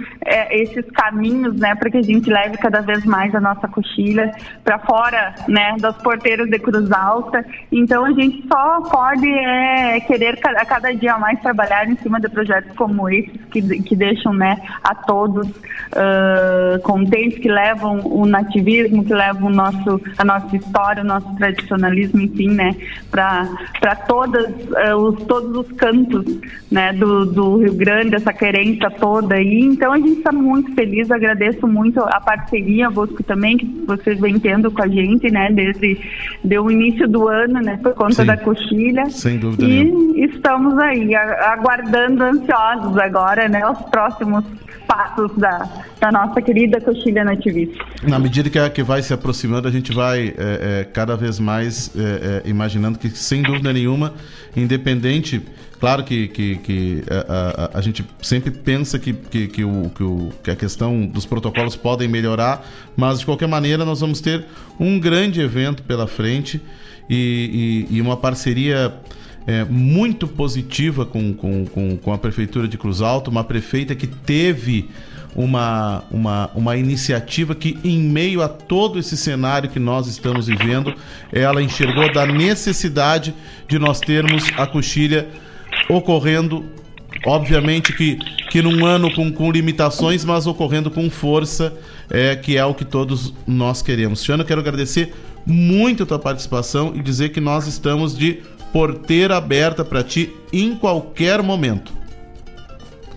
esses caminhos né? Para que a gente leve cada vez mais a nossa coxilha para fora né? Das porteiras de Cruz Alta. Então a gente só pode é, querer a cada dia mais trabalhar em cima de projetos como esses que, que deixam né, a todos uh, contentes, que levam o nativismo, que levam o nosso, a nossa história, o nosso tradicionalismo, enfim, né, para todas uh, os, todos os cantos né, do, do Rio Grande, essa querência toda aí. Então a gente está muito feliz, agradeço muito a parceria, Bosco também, que vocês vêm tendo com a gente, né, desde desde o início do ano, né, por conta Sim, da coxilha. Sem dúvida e nenhuma. Estamos aí aguardando ansiosos agora, né, os próximos passos da, da nossa querida coxilha nativista. Na medida que, que vai se aproximando, a gente vai é, é, cada vez mais é, é imaginando que, sem dúvida nenhuma, independente Claro que, que, que a, a, a, gente sempre pensa que, que, que, o, que, o, que a questão dos protocolos podem melhorar, mas de qualquer maneira nós vamos ter um grande evento pela frente e, e, e uma parceria é, muito positiva com, com, com, com a Prefeitura de Cruz Alto, uma prefeita que teve uma, uma, uma iniciativa que, em meio a todo esse cenário que nós estamos vivendo, ela enxergou da necessidade de nós termos a coxilha ocorrendo, obviamente que, que num ano com, com limitações, mas ocorrendo com força, é, que é o que todos nós queremos. Tiana, eu quero agradecer muito a tua participação e dizer que nós estamos de porteira aberta para ti em qualquer momento.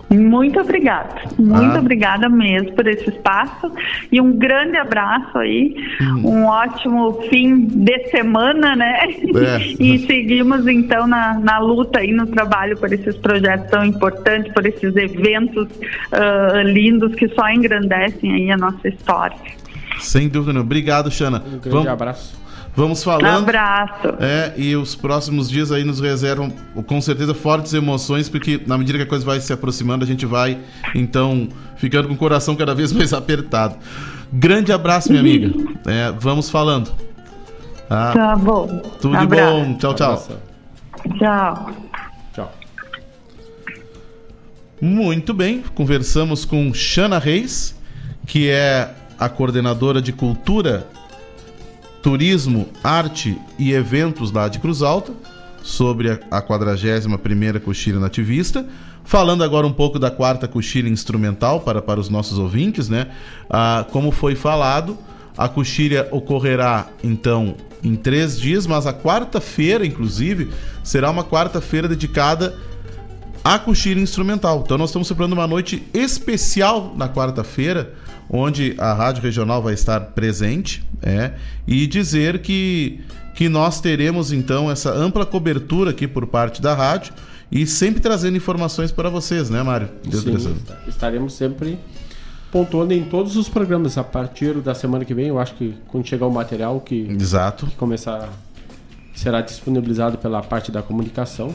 Muito obrigada, muito ah. obrigada mesmo por esse espaço e um grande abraço aí, hum. um ótimo fim de semana, né? É. *laughs* e seguimos então na, na luta aí no trabalho por esses projetos tão importantes, por esses eventos uh, lindos que só engrandecem aí a nossa história. Sem dúvida, obrigado, Xana. Um grande Vamos... abraço. Vamos falando. Um abraço. É, e os próximos dias aí nos reservam com certeza fortes emoções, porque na medida que a coisa vai se aproximando, a gente vai então ficando com o coração cada vez *laughs* mais apertado. Grande abraço, minha amiga. É, vamos falando. Ah, tá bom. Tudo de bom. Tchau, tchau. Tchau. Tchau. Muito bem, conversamos com Shana Reis, que é a coordenadora de cultura turismo, arte e eventos lá de Cruz Alta. sobre a, a 41ª Coxilha Nativista. Falando agora um pouco da quarta coxilha instrumental para, para os nossos ouvintes, né? Ah, como foi falado, a coxilha ocorrerá então em três dias, mas a quarta-feira, inclusive, será uma quarta-feira dedicada à coxilha instrumental. Então nós estamos preparando uma noite especial na quarta-feira, onde a Rádio Regional vai estar presente, é, e dizer que, que nós teremos então essa ampla cobertura aqui por parte da rádio e sempre trazendo informações para vocês, né, Mário? Sim, estaremos sempre pontuando em todos os programas a partir da semana que vem. Eu acho que quando chegar o material que, Exato. que começar será disponibilizado pela parte da comunicação,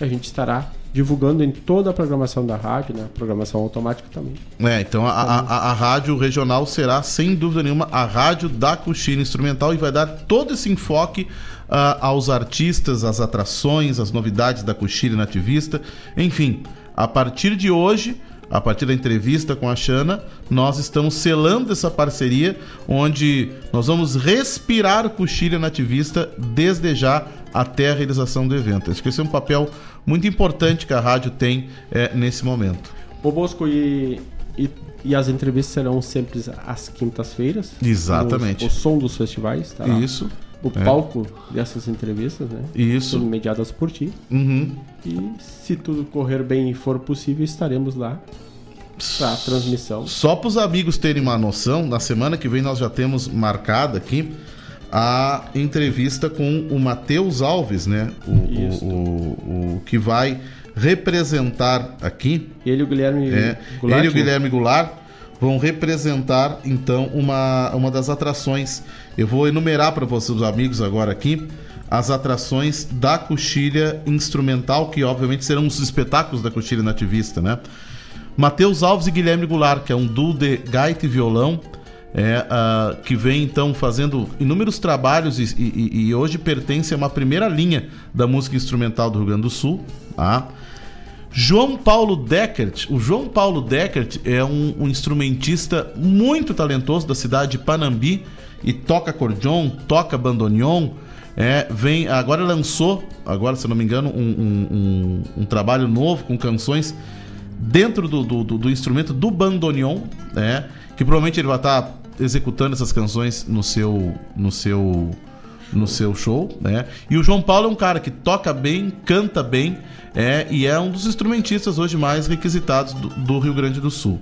a gente estará divulgando em toda a programação da rádio, né? Programação automática também. É, então a, a, a, a rádio regional será, sem dúvida nenhuma, a rádio da coxilha instrumental e vai dar todo esse enfoque uh, aos artistas, às atrações, às novidades da coxilha nativista. Enfim, a partir de hoje, a partir da entrevista com a Xana, nós estamos selando essa parceria, onde nós vamos respirar coxilha nativista desde já até a realização do evento. Acho que esse é um papel muito importante que a rádio tem é, nesse momento. O Bosco, e, e, e, as entrevistas serão sempre às quintas-feiras? Exatamente. o som dos festivais, tá? Isso. O é. palco dessas entrevistas, né? Isso. São mediadas por ti. Uhum. E se tudo correr bem e for possível, estaremos lá para transmissão. Só para os amigos terem uma noção, na semana que vem nós já temos marcada aqui a entrevista com o Matheus Alves, né? O, o, o, o, que vai representar aqui. Ele e o Guilherme é, Goulart. Ele e o Guilherme Goulart vão representar então uma, uma das atrações. Eu vou enumerar para vocês, os amigos, agora aqui as atrações da coxilha instrumental, que obviamente serão os espetáculos da coxilha nativista, né? Matheus Alves e Guilherme Goulart, que é um duo de gaita e violão, é, uh, que vem então fazendo inúmeros trabalhos e, e, e, hoje pertence a uma primeira linha da música instrumental do Rio Grande do Sul. Tá? João Paulo Deckert. O João Paulo Deckert é um, um, instrumentista muito talentoso da cidade de Panambi e toca acordeon, toca bandoneon. É, vem, agora lançou, agora se não me engano, um, um, um trabalho novo com canções dentro do, do, do, do instrumento do bandoneon, né? que provavelmente ele vai estar tá executando essas canções no seu no seu no seu show, né? E o João Paulo é um cara que toca bem, canta bem, é e é um dos instrumentistas hoje mais requisitados do, do Rio Grande do Sul.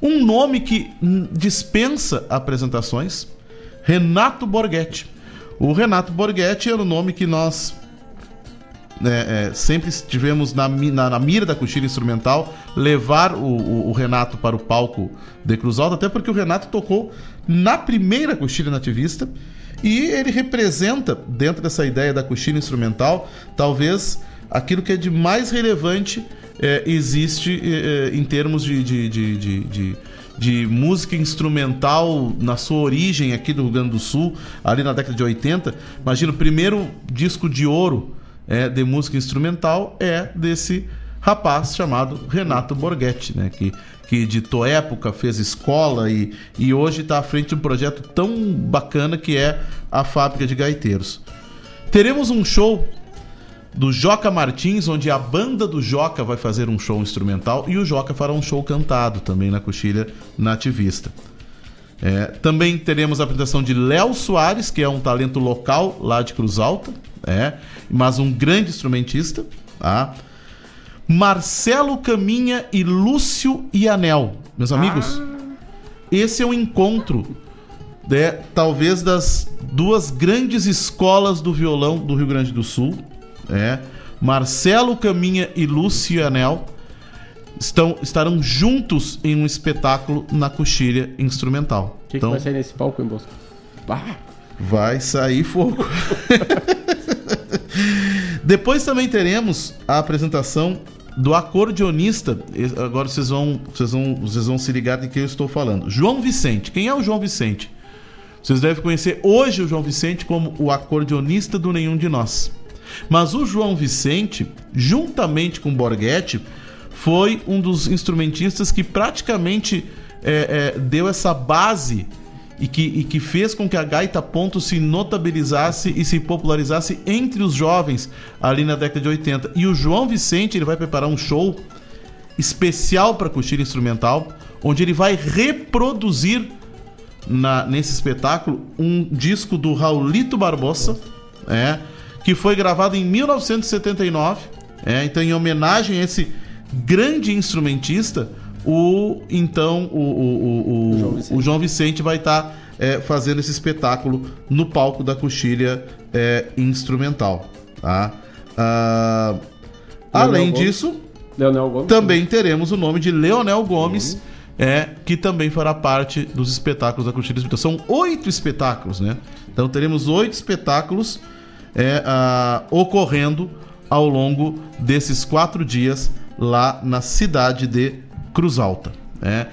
Um nome que dispensa apresentações, Renato Borghetti. O Renato Borghetti era o nome que nós né, é, sempre estivemos na, na, na, mira da coxilha instrumental, levar o, o, o, Renato para o palco de Cruz Alta, até porque o Renato tocou na primeira coxilha nativista e ele representa, dentro dessa ideia da coxilha instrumental, talvez aquilo que é de mais relevante é, existe é, é em termos de, de, de, de de música instrumental na sua origem aqui do Rio Grande do Sul, ali na década de 80. Imagina, o primeiro disco de ouro é, de música instrumental é desse rapaz chamado Renato Borghetti, né? Que, que editou época, fez escola e, e hoje está à frente de um projeto tão bacana que é a Fábrica de Gaiteiros. Teremos um show do Joca Martins, onde a banda do Joca vai fazer um show instrumental e o Joca fará um show cantado também na coxilha nativista. É, também teremos a apresentação de Léo Soares, que é um talento local lá de Cruz Alta, é, mas um grande instrumentista. Tá? Marcelo Caminha e Lúcio Ianel. Meus amigos, ah. esse é um encontro, né, talvez das duas grandes escolas do violão do Rio Grande do Sul. É. Marcelo Caminha e Lúcio Ianel estão, estarão juntos em um espetáculo na coxilha instrumental. O que, então, que vai sair nesse palco, em Bosco? Vai sair fogo. *laughs* Depois também teremos a apresentação do acordeonista. Agora vocês vão, vocês vão, vocês vão se ligar de quem eu estou falando. João Vicente. Quem é o João Vicente? Vocês devem conhecer hoje o João Vicente como o acordeonista do Nenhum de Nós. Mas o João Vicente, juntamente com Borghetti, foi um dos instrumentistas que praticamente é, é, deu essa base e que, e que fez com que a gaita ponto se notabilizasse e se popularizasse entre os jovens ali na década de 80. E o João Vicente ele vai preparar um show especial para coxilha instrumental, onde ele vai reproduzir na, nesse espetáculo um disco do Raulito Barbosa, é, que foi gravado em 1979. É, então, em homenagem a esse grande instrumentista, o então o, o, o, João, Vicente. o João Vicente vai estar tá, é, fazendo esse espetáculo no palco da coxilha é, instrumental. Tá? Ah, além Gomes. disso, Gomes, também né? teremos o nome de Leonel Gomes. Uhum. É, que também fará parte dos espetáculos da Coxilha Instrumental. São oito espetáculos, né? Então teremos oito espetáculos é, ah, ocorrendo ao longo desses quatro dias lá na cidade de Cruz Alta. Né?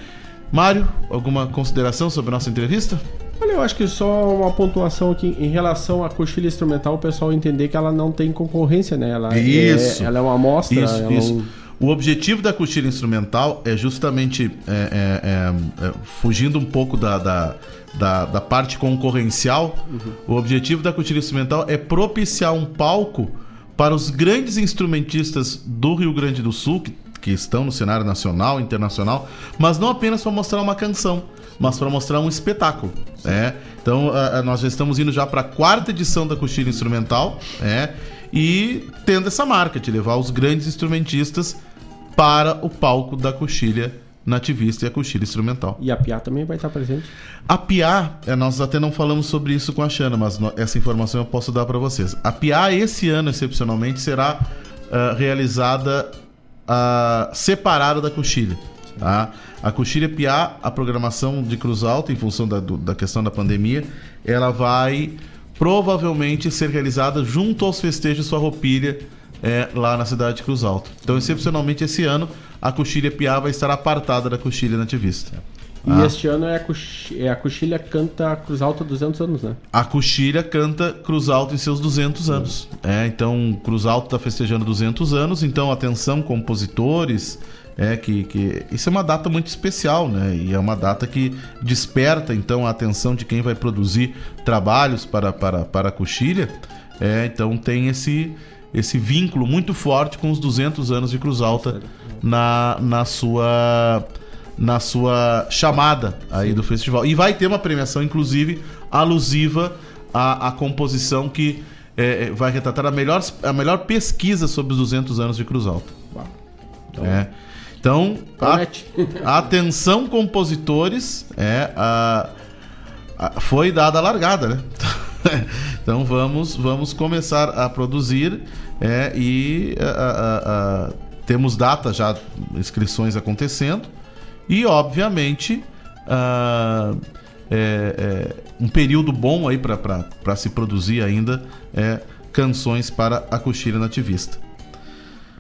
Mário, alguma consideração sobre a nossa entrevista? Olha, eu acho que só uma pontuação aqui em relação à coxilha instrumental, o pessoal entender que ela não tem concorrência, né? Ela isso. É, ela é uma amostra. Isso, isso. Não... O objetivo da coxilha instrumental é justamente é, é, é, é fugindo um pouco da, da, da, da parte concorrencial. Uhum. O objetivo da coxilha instrumental é propiciar um palco para os grandes instrumentistas do Rio Grande do Sul, que que estão no cenário nacional, internacional, mas não apenas para mostrar uma canção, mas para mostrar um espetáculo. É? Então, nós já estamos indo já para a quarta edição da Coxilha Instrumental é? e tendo essa marca de levar os grandes instrumentistas para o palco da Coxilha nativista e a coxilha instrumental. E a Piá também vai estar presente? A Piá, é, nós até não falamos sobre isso com a Xana, mas essa informação eu posso dar para vocês. A Piá, esse ano, excepcionalmente, será uh, realizada uh, separada da coxilha. Tá? A coxilha Piá, a programação de Cruz Alta, em função da, do, da questão da pandemia, ela vai provavelmente ser realizada junto aos festejos Farroupilha é, lá na cidade de Cruz Alta. Então, excepcionalmente esse ano, a coxilha Piá vai estar apartada da coxilha nativista. E ah. este ano é a, coxilha, é a coxilha canta Cruz Alta 200 anos, né? A coxilha canta Cruz Alta em seus 200 anos. É, então Cruz Alta está festejando 200 anos, então atenção compositores, é que, que isso é uma data muito especial, né? E é uma data que desperta então a atenção de quem vai produzir trabalhos para para para a coxilha. É, então tem esse esse vínculo muito forte com os 200 anos de Cruz Alta na, na sua na sua chamada aí Sim. do festival. E vai ter uma premiação, inclusive, alusiva à, à composição que é, é vai retratar a melhor, a melhor pesquisa sobre os 200 anos de Cruz Alta. Então, é. então a, *laughs* atenção compositores, é, a, a, foi dada a largada, né? *laughs* então vamos, vamos começar a produzir é, e a, temos data já, inscrições acontecendo. E, obviamente, uh, é, é, um período bom aí para se produzir ainda é canções para a coxilha nativista.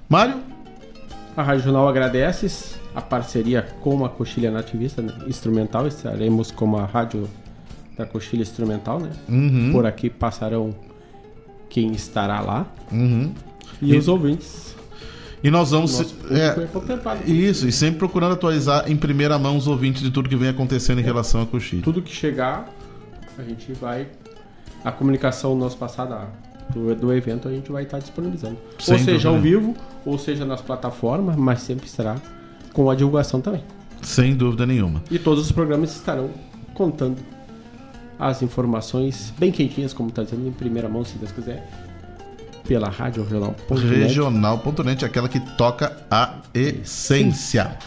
Mário? A Rádio Jornal agradece a parceria com a coxilha nativista né? instrumental. Estaremos com a rádio da coxilha instrumental, né? Uhum. Por aqui passarão quem estará lá. Uhum. E, e os ouvintes. E nós vamos. É, é isso, e sempre procurando atualizar em primeira mão os ouvintes de tudo que vem acontecendo em é. relação a Coxilha. Tudo que chegar, a gente vai. A comunicação nosso passada do, do evento a gente vai estar disponibilizando. Sem ou seja, ao vivo, ou seja nas plataformas, mas sempre será com a divulgação também. Sem dúvida nenhuma. E todos os programas estarão contando as informações bem quentinhas, como está dizendo, em primeira mão, se Deus quiser pela Rádio Regional.net. Regional.net, aquela que toca a essência.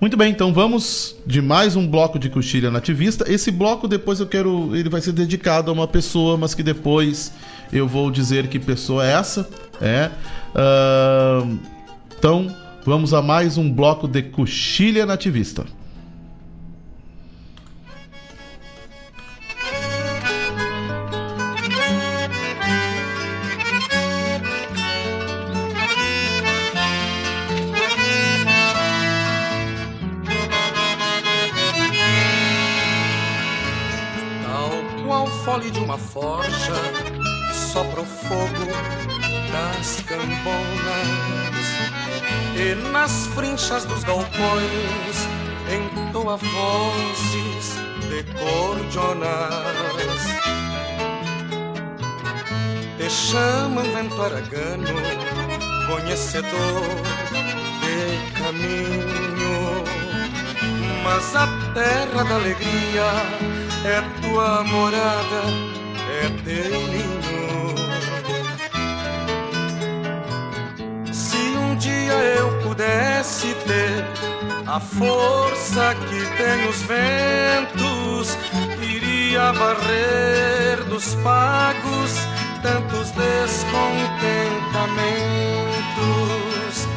Muito bem, então vamos de mais um bloco de coxilha nativista. Esse bloco depois eu quero, ele vai ser dedicado a uma pessoa, mas que depois eu vou dizer que pessoa é essa. É. Uh, então vamos a mais um bloco de coxilha nativista. Forja sopra o fogo das cambonas e nas frinchas dos galpões entoa vozes de cordionas. Te chamam vento aragano, conhecedor de caminho. Mas a terra da alegria é tua morada, é teu ninho. Se um dia eu pudesse ter a força que tem os ventos, iria varrer dos pagos tantos descontentamentos.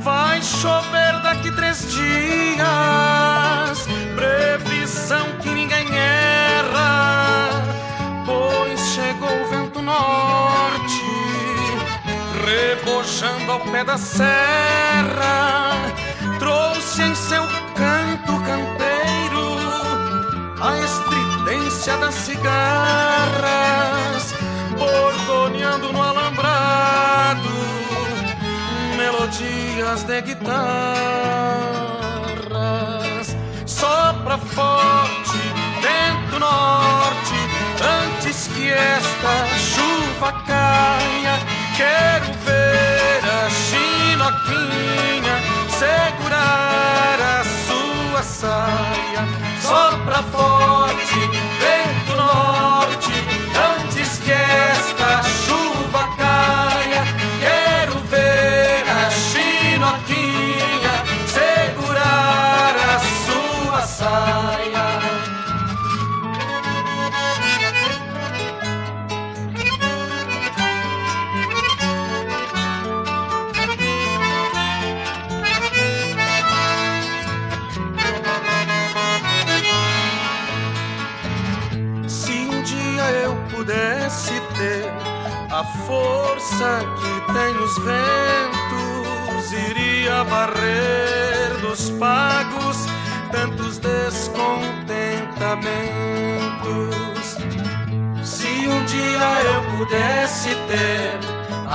Vai chover daqui três dias, previsão que ninguém erra, chegou o vento norte, rebojando ao pé da serra, trouxe em seu canto campeiro a estridência das cigarras, bordoneando no alambrado melodias de guitarras. Sopra forte, vento norte, antes que esta chuva caia. Quero ver a chinoquinha segurar a sua saia. Sopra forte,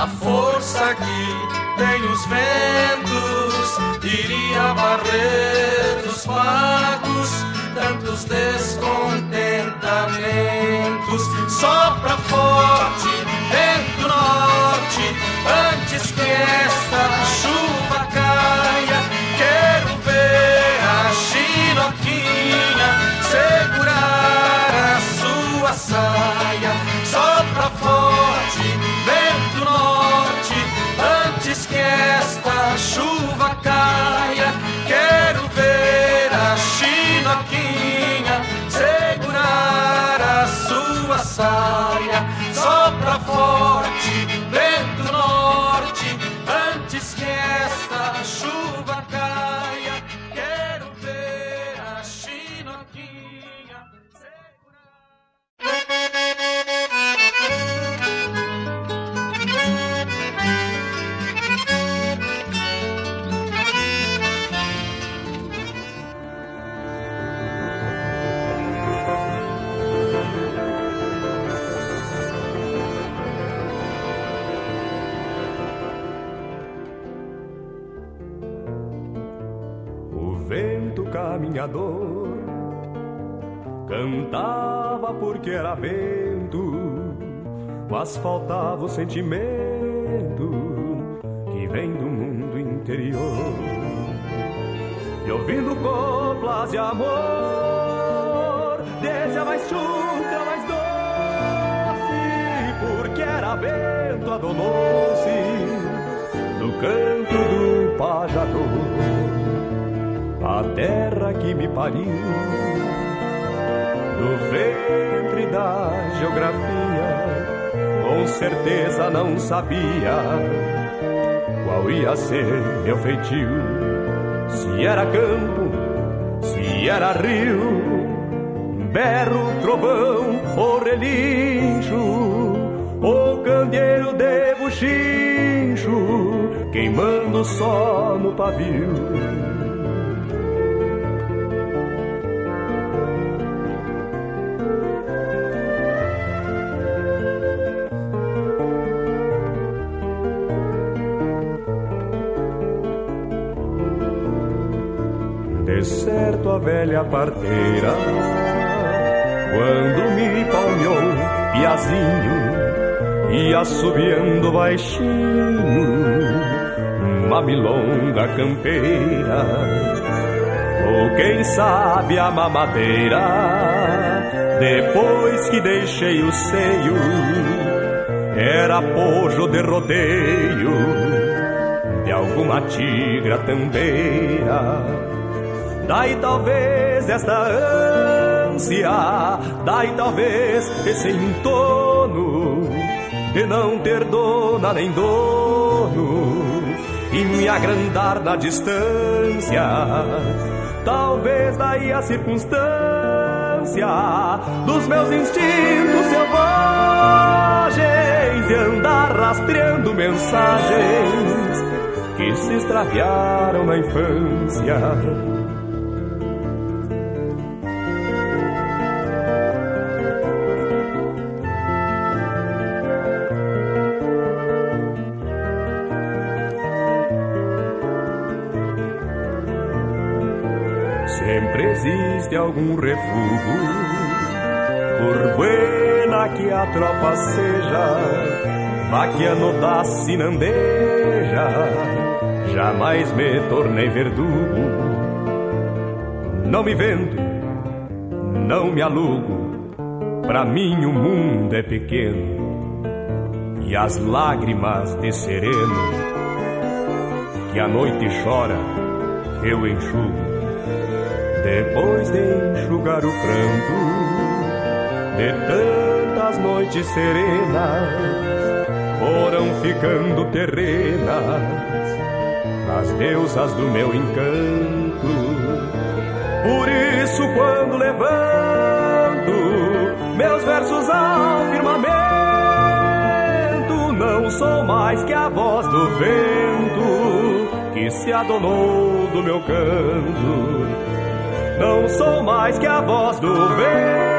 a força que tem os ventos, iria varrer dos pagos tantos descontentamentos. Sentimento que vem do mundo interior. E ouvindo coplas de amor, desde a mais chucra, mais doce, porque era vento adonou-se no canto do pajador a terra que me pariu no ventre da geografia com certeza não sabia qual ia ser meu feitio. Se era campo se era rio berro trovão ou relincho ou candeeiro de buchincho queimando só no pavio De certo a velha parteira Quando me palmeou piazinho e assobiando baixinho uma milonga campeira ou quem sabe a mamadeira depois que deixei o seio era pojo de rodeio de alguma tigra tambeira daí talvez esta ânsia daí talvez esse entono de não ter dona nem dono e me agrandar na distância. Talvez daí a circunstância dos meus instintos selvagens de andar rastreando mensagens que se extraviaram na infância. Existe algum refúgio, por buena que a tropa seja, vaquiano da sinandeja, jamais me tornei verdugo. Não me vendo, não me alugo, pra mim o mundo é pequeno, e as lágrimas de sereno, que a noite chora, eu enxugo depois de enxugar o pranto de tantas noites serenas, foram ficando terrenas as deusas do meu encanto. Por isso, quando levanto meus versos ao firmamento, não sou mais que a voz do vento que se adonou do meu canto não sou mais que a voz do vento.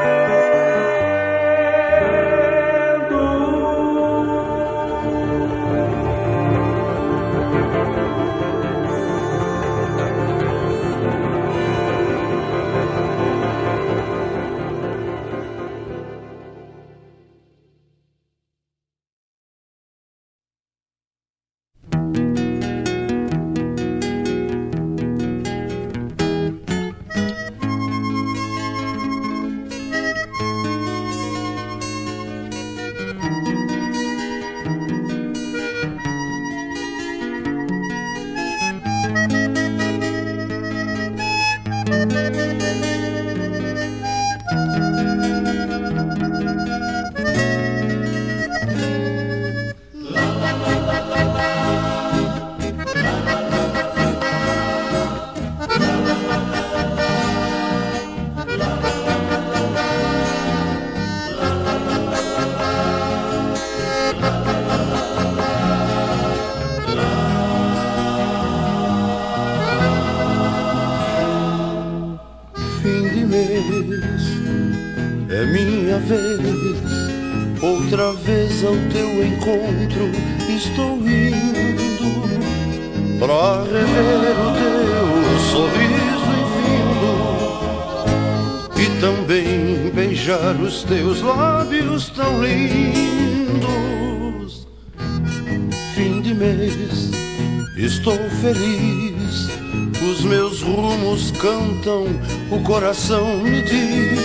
Cantam, o coração me diz.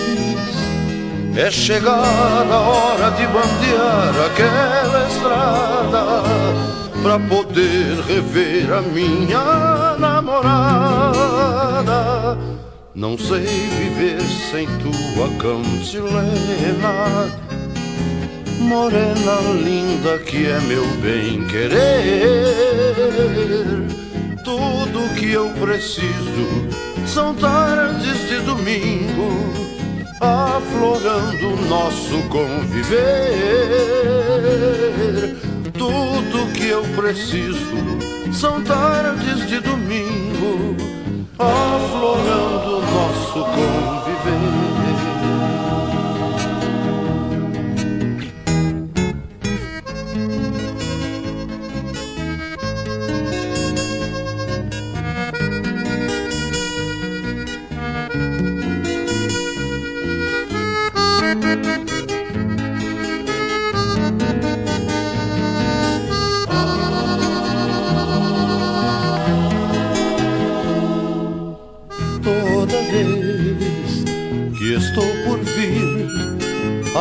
É chegada a hora de bandear aquela estrada Pra poder rever a minha namorada Não sei viver sem tua cantilena Morena linda que é meu bem querer Tudo que eu preciso são tardes de domingo aflorando nosso conviver. Tudo que eu preciso são tardes de domingo, aflorando nosso conviver.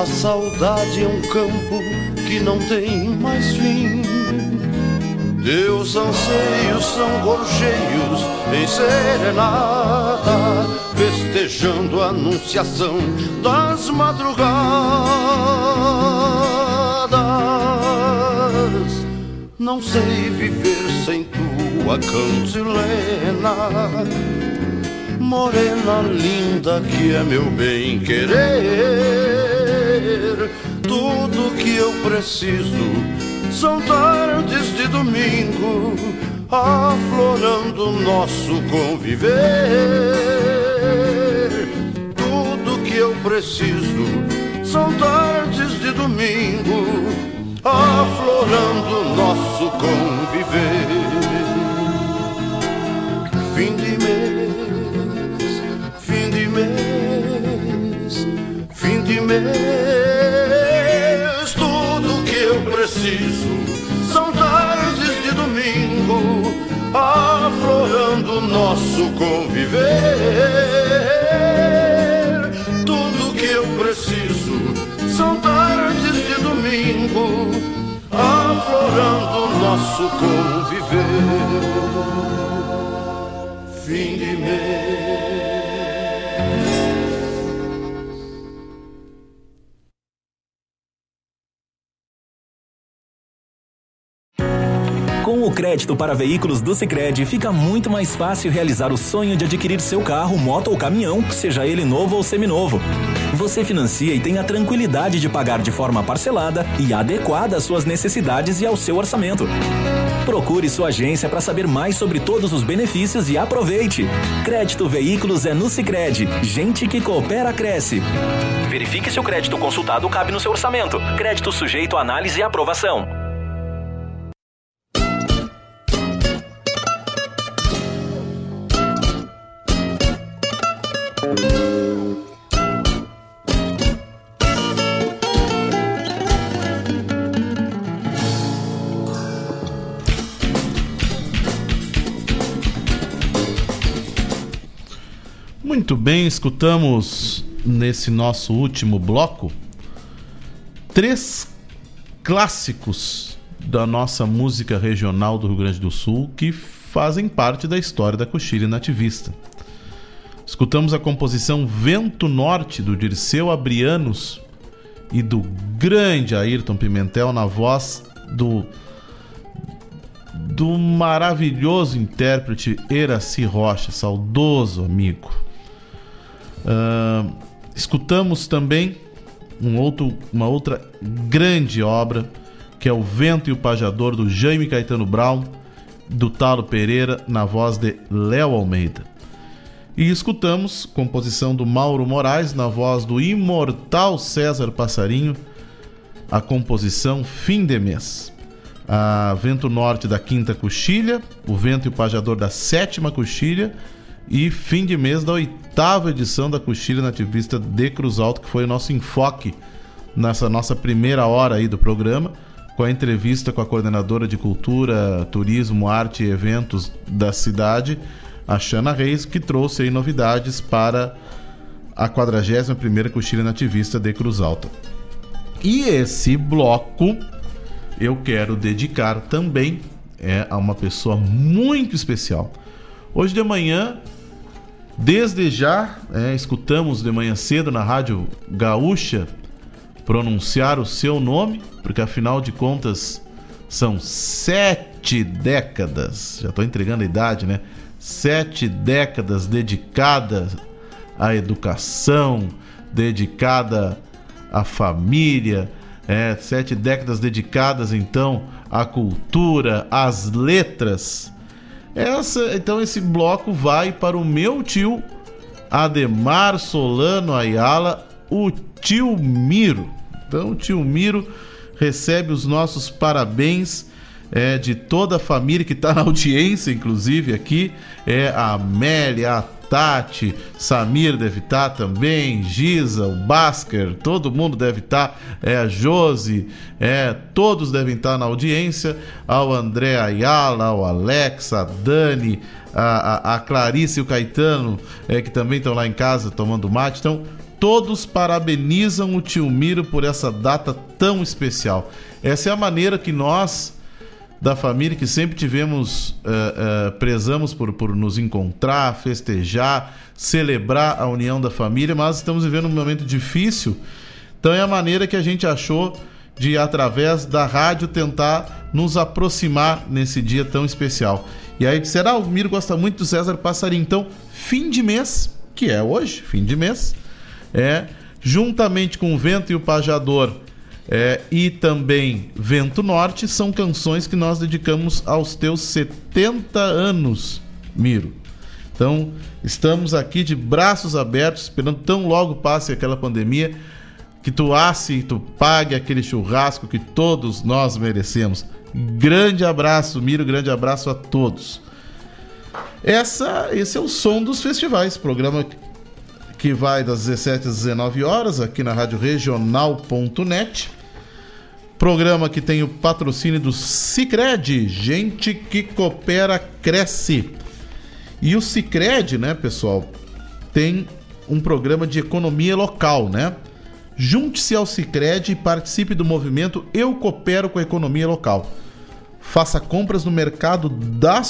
A saudade é um campo que não tem mais fim. Teus anseios são gorjeios em serenata, festejando a anunciação das madrugadas. Não sei viver sem tua cantilena, morena linda que é meu bem querer. Tudo que eu preciso são tardes de domingo, aflorando nosso conviver. Tudo que eu preciso são tardes de domingo, aflorando nosso conviver. Fim de mês, fim de mês, fim de mês, nosso conviver. Tudo que eu preciso são tardes de domingo, aflorando nosso conviver. Fim de mês. Crédito para veículos do Sicredi, fica muito mais fácil realizar o sonho de adquirir seu carro, moto ou caminhão, seja ele novo ou seminovo. Você financia e tem a tranquilidade de pagar de forma parcelada e adequada às suas necessidades e ao seu orçamento. Procure sua agência para saber mais sobre todos os benefícios e aproveite. Crédito Veículos é no Sicredi. Gente que coopera cresce. Verifique se o crédito consultado cabe no seu orçamento. Crédito sujeito a análise e aprovação. Muito bem, escutamos nesse nosso último bloco três clássicos da nossa música regional do Rio Grande do Sul que fazem parte da história da coxilha nativista. Escutamos a composição Vento Norte do Dirceu Abrianos e do grande Ayrton Pimentel na voz do do maravilhoso intérprete Eraci Rocha, saudoso amigo. Uh, escutamos também um outro, uma outra grande obra que é O Vento e o Pajador do Jaime Caetano Brown, do Talo Pereira, na voz de Léo Almeida. E escutamos composição do Mauro Moraes, na voz do imortal César Passarinho, a composição Fim de Mês. A Vento Norte da Quinta Coxilha, O Vento e o Pajador da Sétima Coxilha e fim de mês da oitava edição da Coxilha Nativista de Cruz Alto, que foi o nosso enfoque nessa nossa primeira hora aí do programa, com a entrevista com a coordenadora de Cultura, Turismo, Arte e Eventos da cidade, a Xana Reis, que trouxe aí novidades para a 41ª Coxilha Nativista de Cruz Alta. E esse bloco eu quero dedicar também é, a uma pessoa muito especial. Hoje de manhã, desde já, é, escutamos de manhã cedo na Rádio Gaúcha pronunciar o seu nome, porque afinal de contas são sete décadas, já estou entregando a idade, né? Sete décadas dedicadas à educação, dedicada à família, é, sete décadas dedicadas então à cultura, às letras. Essa, então esse bloco vai para o meu tio Ademar Solano Ayala, o tio Miro. Então o tio Miro recebe os nossos parabéns é, de toda a família que está na *laughs* audiência, inclusive aqui, é a Amélia, a Tati, Samir deve estar tá também, Giza, o Basker, todo mundo deve estar, tá, é a Josi, é, todos devem estar tá na audiência, ao André Ayala, ao Alex, a Dani, a, a, a Clarice e o Caetano, é, que também estão lá em casa tomando mate. Então, todos parabenizam o tio Miro por essa data tão especial. Essa é a maneira que nós da família que sempre tivemos, uh, uh, prezamos por, por nos encontrar, festejar, celebrar a união da família, mas estamos vivendo um momento difícil. Então é a maneira que a gente achou de, através da rádio, tentar nos aproximar nesse dia tão especial. E aí, será? O Miro gosta muito do César Passarinho. Então, fim de mês, que é hoje, fim de mês, é juntamente com o Vento e o Pajador é, e também Vento Norte são canções que nós dedicamos aos teus 70 anos, Miro. Então, estamos aqui de braços abertos, esperando tão logo passe aquela pandemia, que tu asse e tu pague aquele churrasco que todos nós merecemos. Grande abraço, Miro, grande abraço a todos. Essa, esse é o som dos festivais, programa que vai das 17 às 19 horas aqui na Rádio Regional.net. Programa que tem o patrocínio do Cicred, gente que coopera cresce. E o Cicred, né, pessoal, tem um programa de economia local, né? Junte-se ao Cicred e participe do movimento Eu Coopero com a Economia Local. Faça compras no mercado da,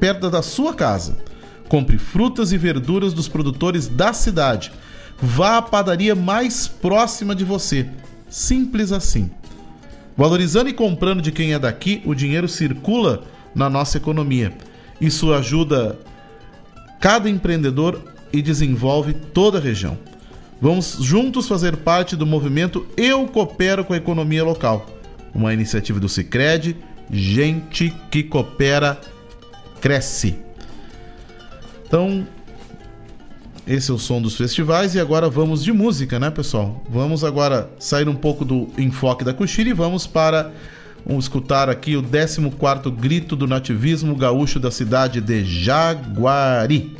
perto da sua casa. Compre frutas e verduras dos produtores da cidade. Vá à padaria mais próxima de você. Simples assim. Valorizando e comprando de quem é daqui, o dinheiro circula na nossa economia. Isso ajuda cada empreendedor e desenvolve toda a região. Vamos juntos fazer parte do movimento Eu Coopero com a Economia Local, uma iniciativa do Cicred, gente que coopera cresce. Então, esse é o som dos festivais e agora vamos de música, né, pessoal? Vamos agora sair um pouco do enfoque da coxilha e vamos para vamos escutar aqui o 14º grito do nativismo gaúcho da cidade de Jaguari.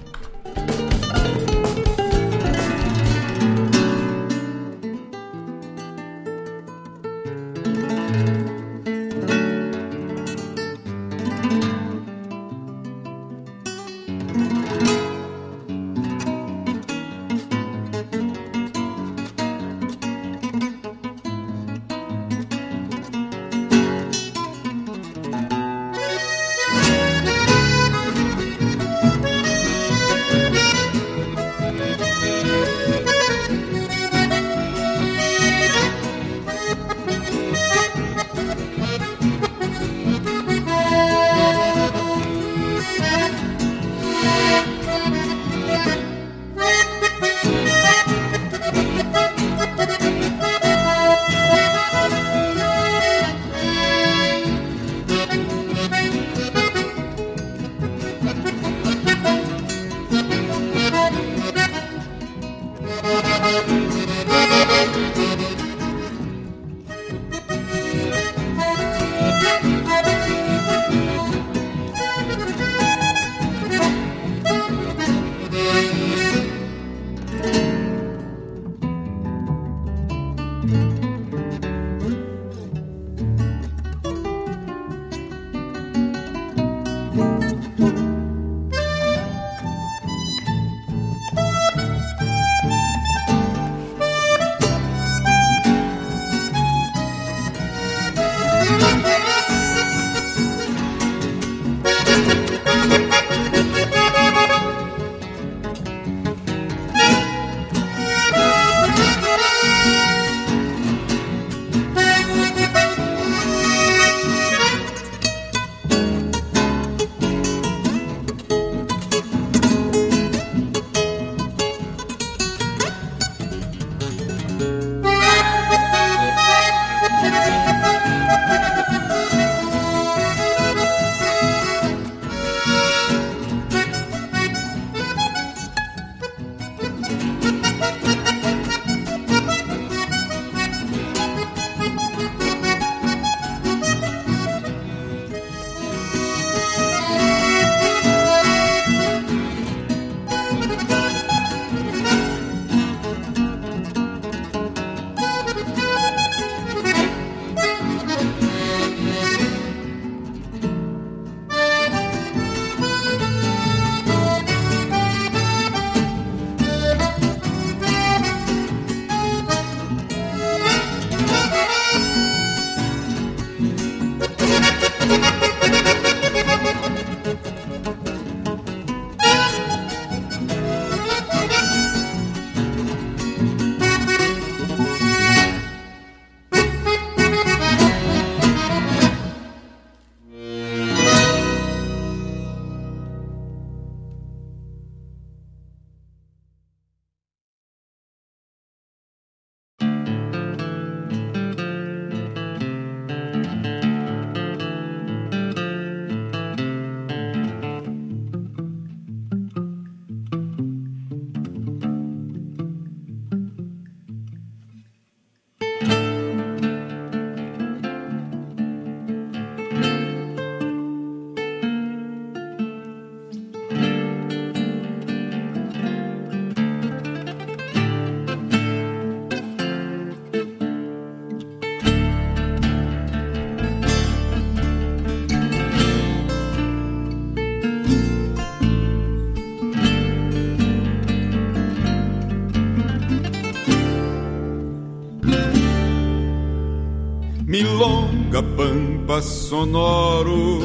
Pampa sonoro,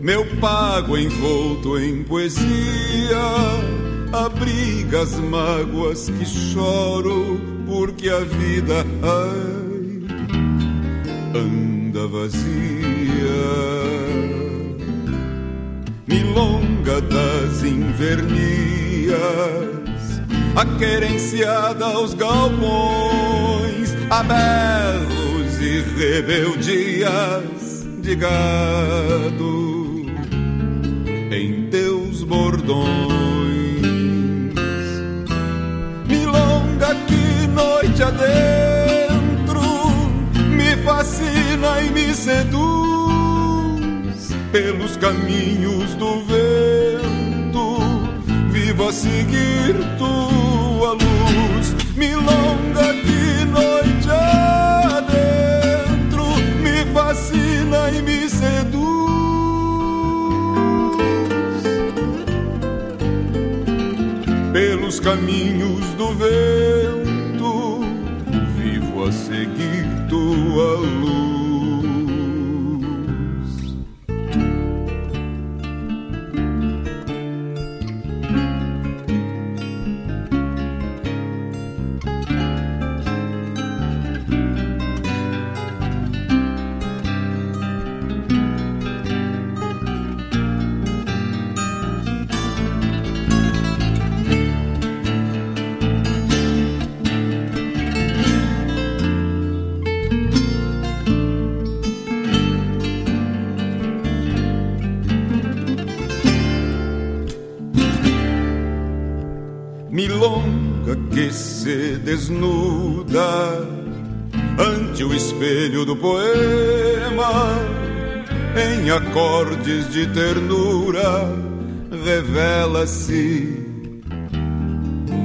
meu pago envolto em poesia, abriga as mágoas que choro, porque a vida ai, anda vazia. Milonga das invernias, a querenciada aos galpões, a berros e rebeldias de gado em teus bordões. Milonga que noite adentro me fascina e me seduz pelos caminhos do vento. Vivo a seguir tua luz, milonga que noite adentro Pelos caminhos do vento, vivo a seguir tua luz. Acordes de ternura, revela-se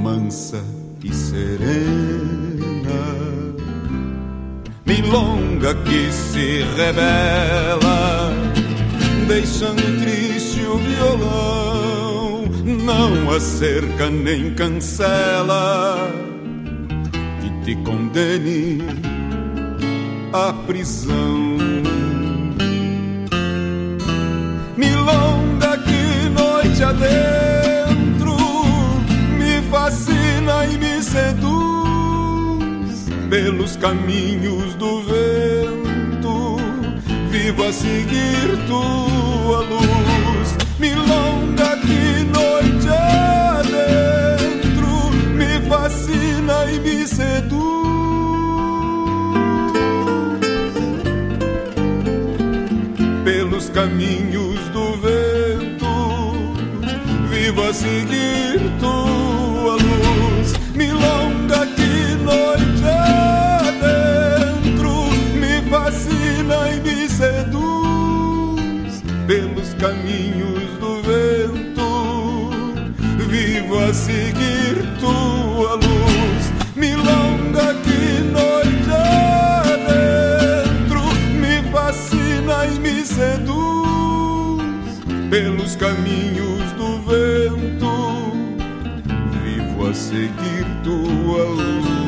mansa e serena. Milonga que se revela, deixando triste o violão, não acerca nem cancela que te condene à prisão. Noite adentro me fascina e me seduz pelos caminhos do vento. Vivo a seguir tua luz, milonga que noite adentro me fascina e me seduz. Pelos caminhos a seguir tua luz, milonga que noite adentro me fascina e me seduz pelos caminhos do vento. Vivo a seguir tua luz, milonga que noite adentro me fascina e me seduz pelos caminhos vento. Vivo a seguir tua luz.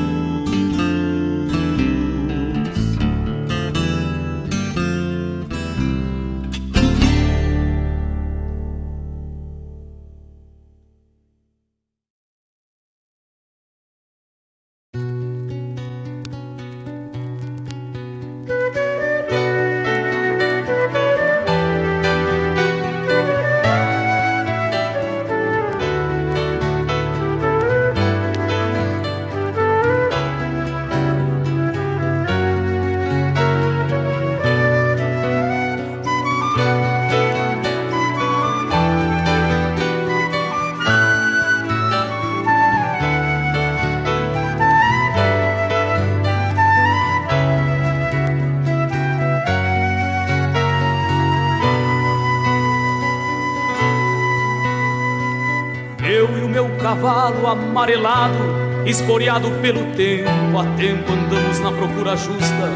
Amarelado, esporeado pelo tempo, a tempo andamos na procura justa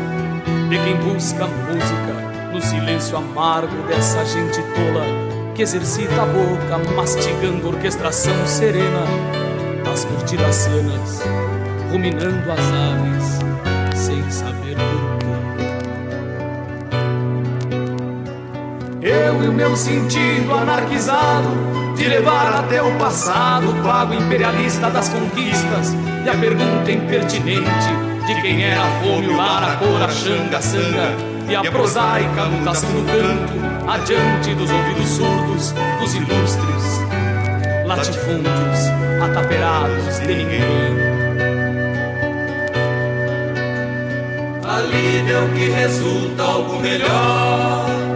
de quem busca música no silêncio amargo dessa gente tola que exercita a boca, mastigando a orquestração serena das cortiracenas, ruminando as aves sem saber porquê. Eu e o meu sentido anarquizado de levar até o passado pago imperialista das conquistas e a pergunta impertinente de quem era a fome, o lar, a cor, a xanga, a sanga e a prosaica mutação do canto adiante dos ouvidos surdos dos ilustres latifúndios ataperados de ninguém. Ali deu que resulta algo melhor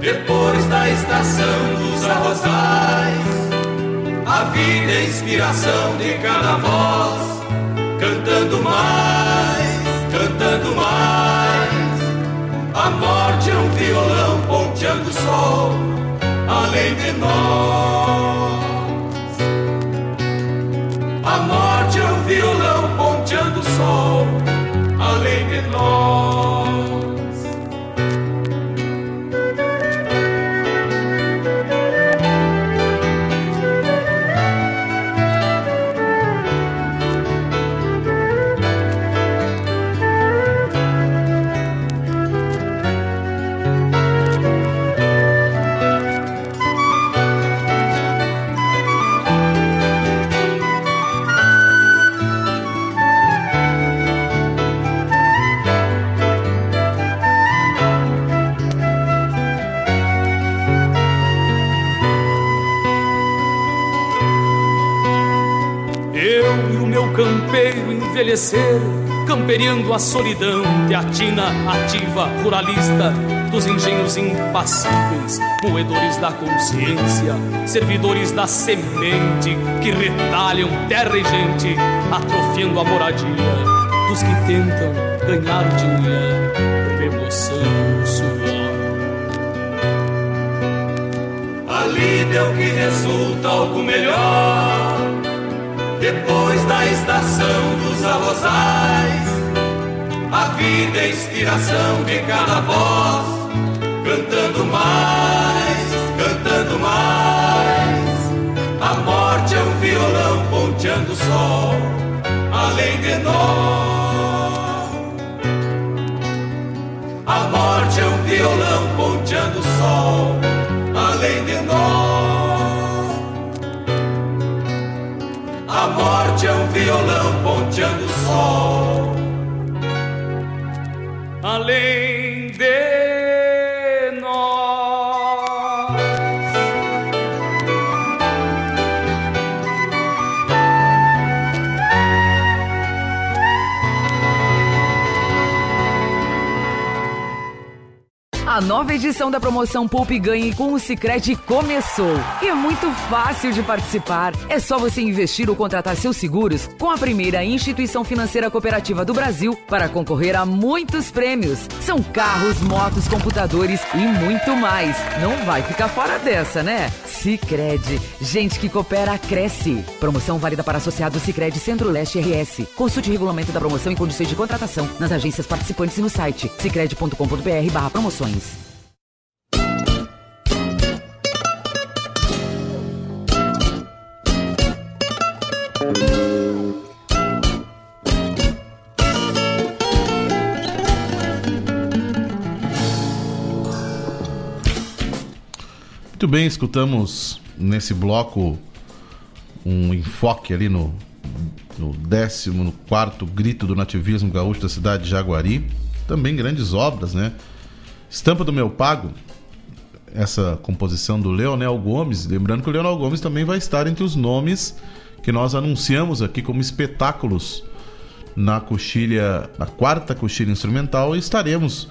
depois da estação dos arrozais. A vida é inspiração de cada voz, cantando mais, cantando mais. A morte é um violão ponteando o sol, além de nós. A morte é um violão ponteando o sol, campeiro envelhecer, camperiando a solidão de a tina ativa ruralista dos engenhos impassíveis, moedores da consciência, servidores da semente que retalham terra e gente, atrofiando a moradia dos que tentam ganhar dinheiro, remoçando o suor. Ali deu que resulta algo melhor. Depois da estação dos arrozais, a vida é inspiração de cada voz, cantando mais, cantando mais. A morte é um violão ponteando o sol, além de nós. A morte é um violão ponteando o sol, além de nós. Morte é um violão ponteando o sol. Além A nova edição da promoção Poupe Ganhe com o Sicredi começou. E é muito fácil de participar. É só você investir ou contratar seus seguros com a primeira instituição financeira cooperativa do Brasil para concorrer a muitos prêmios. São carros, motos, computadores e muito mais. Não vai ficar fora dessa, né? Sicredi. Gente que coopera cresce. Promoção válida para associados Sicredi Centro-Leste RS. Consulte o regulamento da promoção e condições de contratação nas agências participantes e no site sicredi.com.br/promoções. Muito bem, escutamos nesse bloco um enfoque ali no, no 14 no quarto grito do nativismo gaúcho da cidade de Jaguari. Também grandes obras, né? Estampa do Meu Pago, essa composição do Leonel Gomes. Lembrando que o Leonel Gomes também vai estar entre os nomes que nós anunciamos aqui como espetáculos na coxilha, na quarta coxilha instrumental e estaremos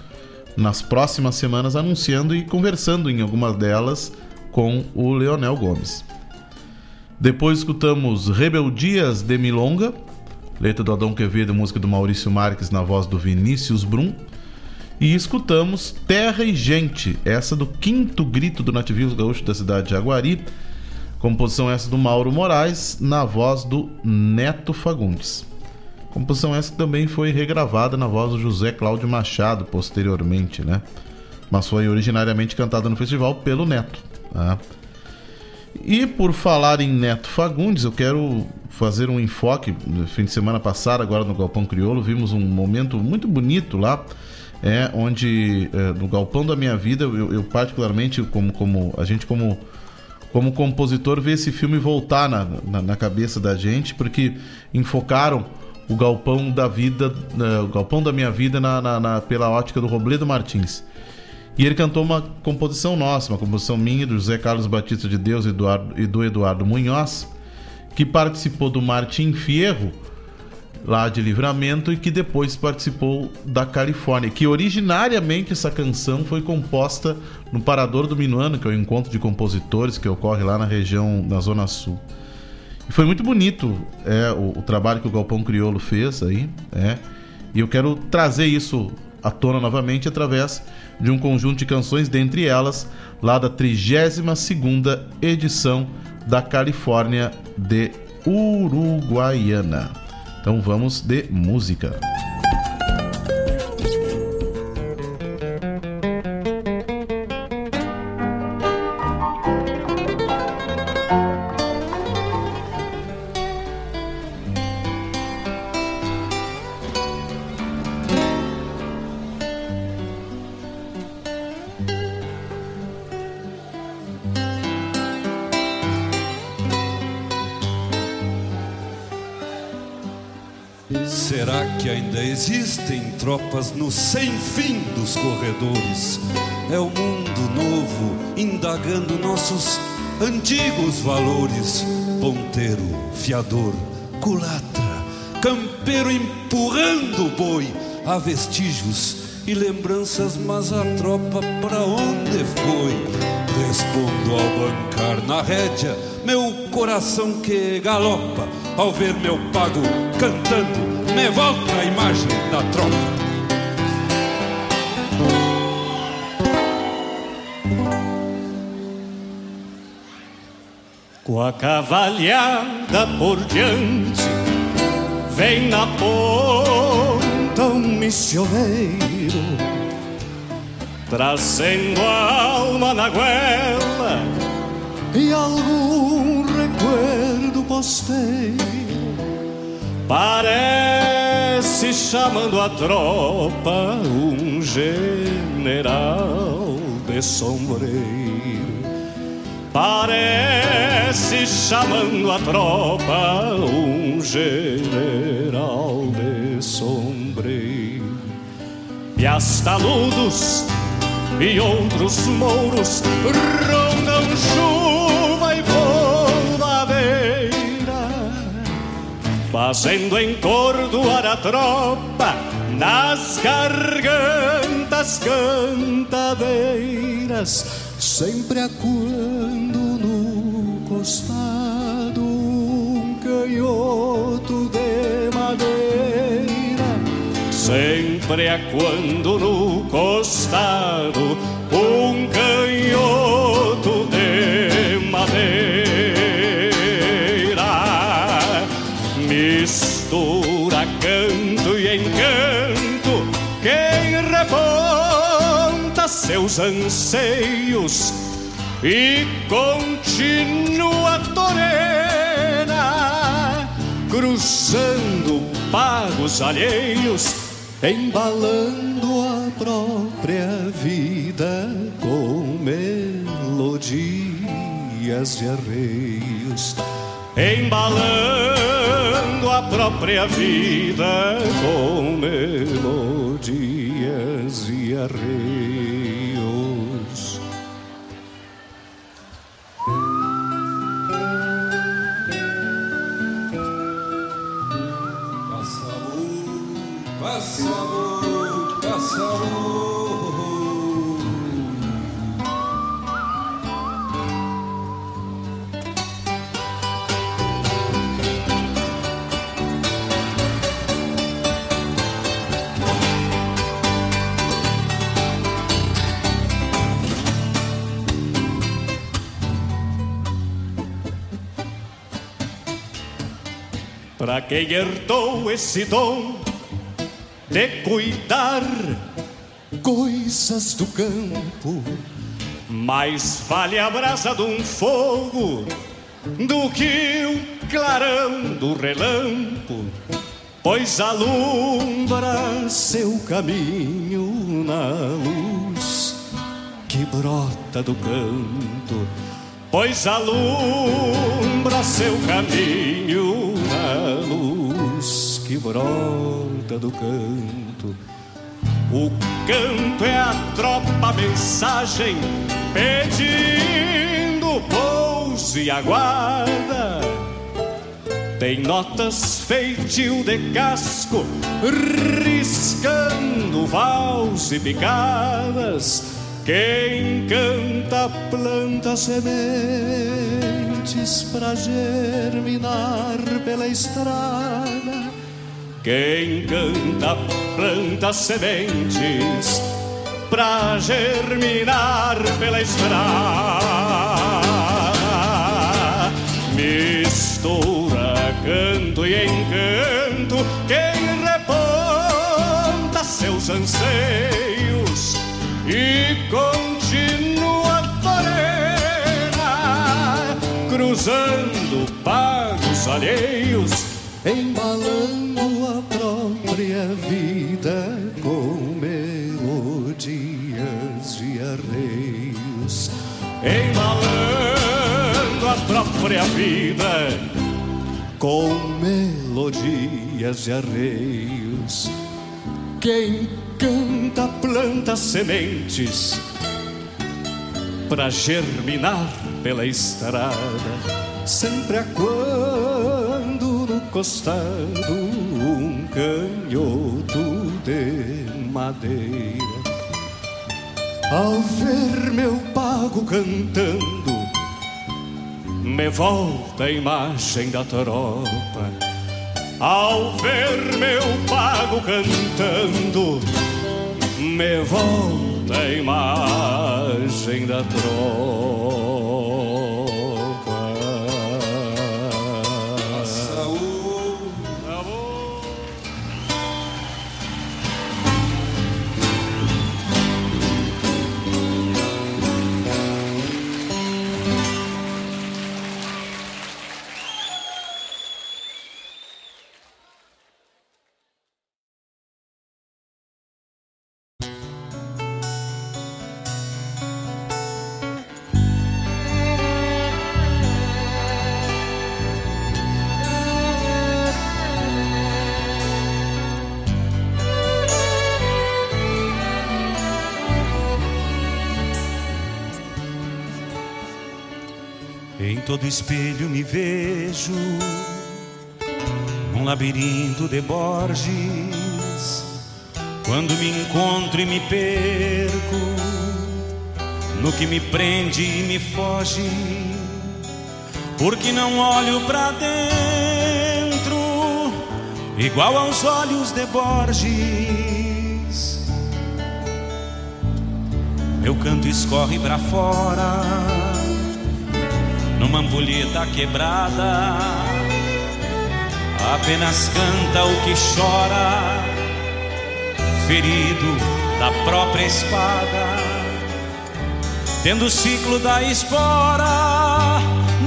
nas próximas semanas anunciando e conversando em algumas delas com o Leonel Gomes. Depois escutamos Rebeldias de Milonga, letra do Adão Quevedo, música do Maurício Marques na voz do Vinícius Brum. E escutamos Terra e Gente, essa do quinto grito do nativismo gaúcho da cidade de Jaguari, composição essa do Mauro Moraes, na voz do Neto Fagundes. Composição essa que também foi regravada na voz do José Cláudio Machado posteriormente, né? Mas foi originariamente cantada no festival pelo Neto. Tá? E por falar em Neto Fagundes, eu quero fazer um enfoque. No fim de semana passado, agora no Galpão Crioulo, vimos um momento muito bonito lá. é onde é, no galpão da minha vida eu, eu, particularmente como como a gente como como compositor vê esse filme voltar na, na, na cabeça da gente porque enfocaram o galpão da vida uh, o galpão da minha vida na, na, pela ótica do Robledo Martins. E ele cantou uma composição nossa, uma composição minha, do José Carlos Batista de Deus Eduardo, e do Eduardo Munhoz, que participou do Martim Fierro, lá de Livramento, e que depois participou da Califórnia. Que originariamente essa canção foi composta no Parador do Minuano, que é o encontro de compositores que ocorre lá na região, na Zona Sul. E foi muito bonito é, o, o trabalho que o Galpão Criolo fez aí, é, e eu quero trazer isso à tona novamente através de um conjunto de canções, dentre elas lá da 32ª edição da Califórnia de Uruguaiana. Então vamos de música. Tropas no sem fim dos corredores. É o mundo novo indagando nossos antigos valores. Ponteiro, fiador, culatra, campeiro empurrando o boi. Há vestígios e lembranças, mas a tropa pra onde foi? Respondo ao bancar na rédea, meu coração que galopa ao ver meu pago cantando me volta a imagem da tropa. Com a cavalhada por diante, vem na ponta um missioneiro, trazendo a alma na goela e algum recuerdo posteiro Parece chamando a tropa um general de sombreiro. Parece chamando a tropa um general de sombreiro. E taludos e outros mouros rondam chuva fazendo encordoar a tropa nas gargantas cantadeiras, sempre acuando no costado um canhoto de madeira, sempre acuando no costado um canhoto seus anseios e continua torena, cruzando pagos alheios, embalando a própria vida com melodias de arreios embalando a própria vida com melodias e arreios. Passa muito. Para quem herdou esse dom de cuidar coisas do campo, mais vale a brasa de um fogo do que o clarão do relampo. pois alumbra seu caminho na luz que brota do canto, pois alumbra seu caminho que brota do canto. O canto é a tropa mensagem pedindo pouso e aguarda. Tem notas feitio de casco, riscando vals e picadas. Quem canta planta sementes pra germinar pela estrada. Quem canta planta sementes pra germinar pela estrada. Mistura canto e encanto, quem reponta seus anseios e continua torena, cruzando pagos alheios, embalando própria vida com melodias de arreios, embalando a própria vida com melodias de arreios. Quem canta planta sementes para germinar pela estrada, sempre a quando no costado um canhoto de madeira. Ao ver meu pago cantando, me volta a imagem da tropa. Ao ver meu pago cantando, me volta a imagem da tropa. Todo espelho me vejo num labirinto de Borges. Quando me encontro e me perco no que me prende e me foge, porque não olho pra dentro igual aos olhos de Borges. Meu canto escorre pra fora numa ampulheta quebrada. Apenas canta o que chora, ferido da própria espada, tendo o ciclo da espora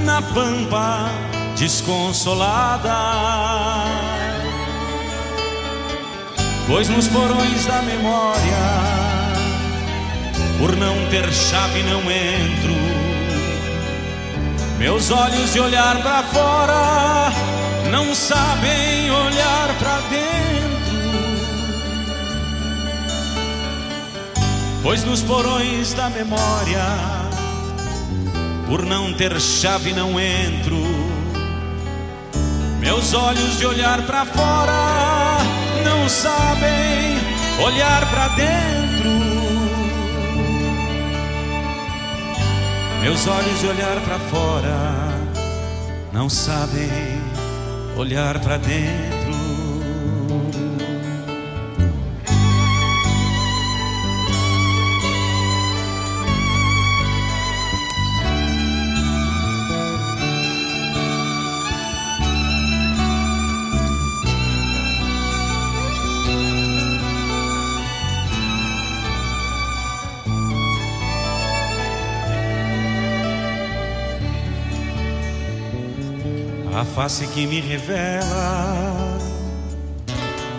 na pampa desconsolada. Pois nos porões da memória, por não ter chave, não entro meus olhos de olhar para fora não sabem olhar para dentro. Pois nos porões da memória, por não ter chave, não entro. Meus olhos de olhar para fora não sabem olhar para dentro. Meus olhos de olhar para fora não sabem olhar para dentro. Face que me revela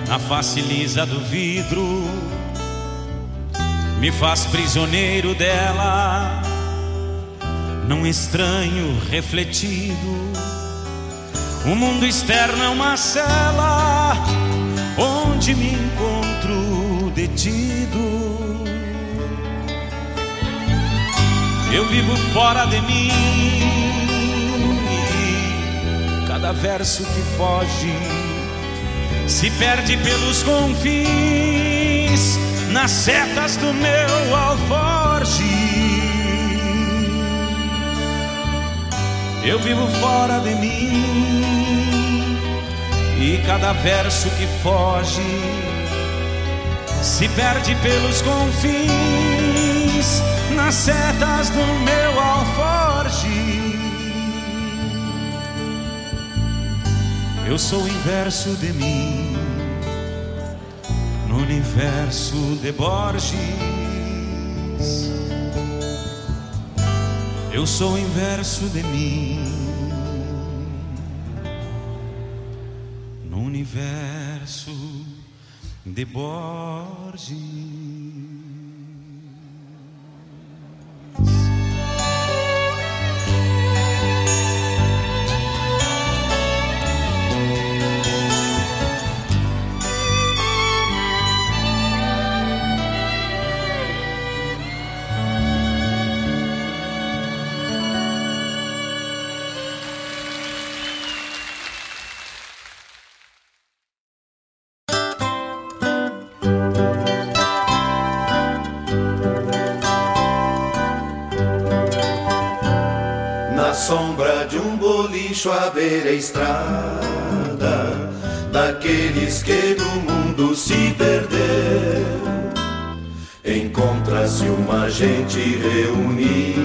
na face lisa do vidro, me faz prisioneiro dela, num estranho refletido. O mundo externo é uma cela onde me encontro detido. Eu vivo fora de mim, cada verso que foge se perde pelos confins nas setas do meu alforge. Eu vivo fora de mim e cada verso que foge se perde pelos confins nas setas do meu alforge. Eu sou o inverso de mim no universo de Borges. Eu sou o inverso de mim no universo de Borges. Estrada Daqueles que do mundo se perdeu. Encontra-se uma gente reunida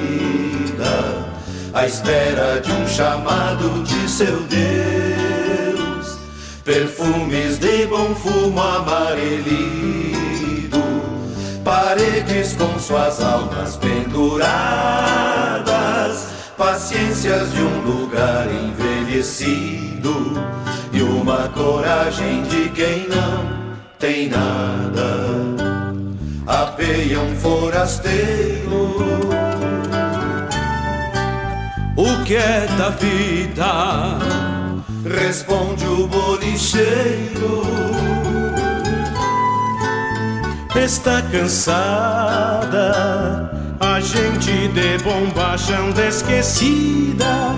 À espera de um chamado de seu Deus. Perfumes de bom fumo amarelido Paredes com suas almas penduradas paciências de um lugar envelhecido e uma coragem de quem não tem nada. Apeia um forasteiro. O que é da vida? Responde o bolicheiro. Está cansada a gente de bombacha anda esquecida,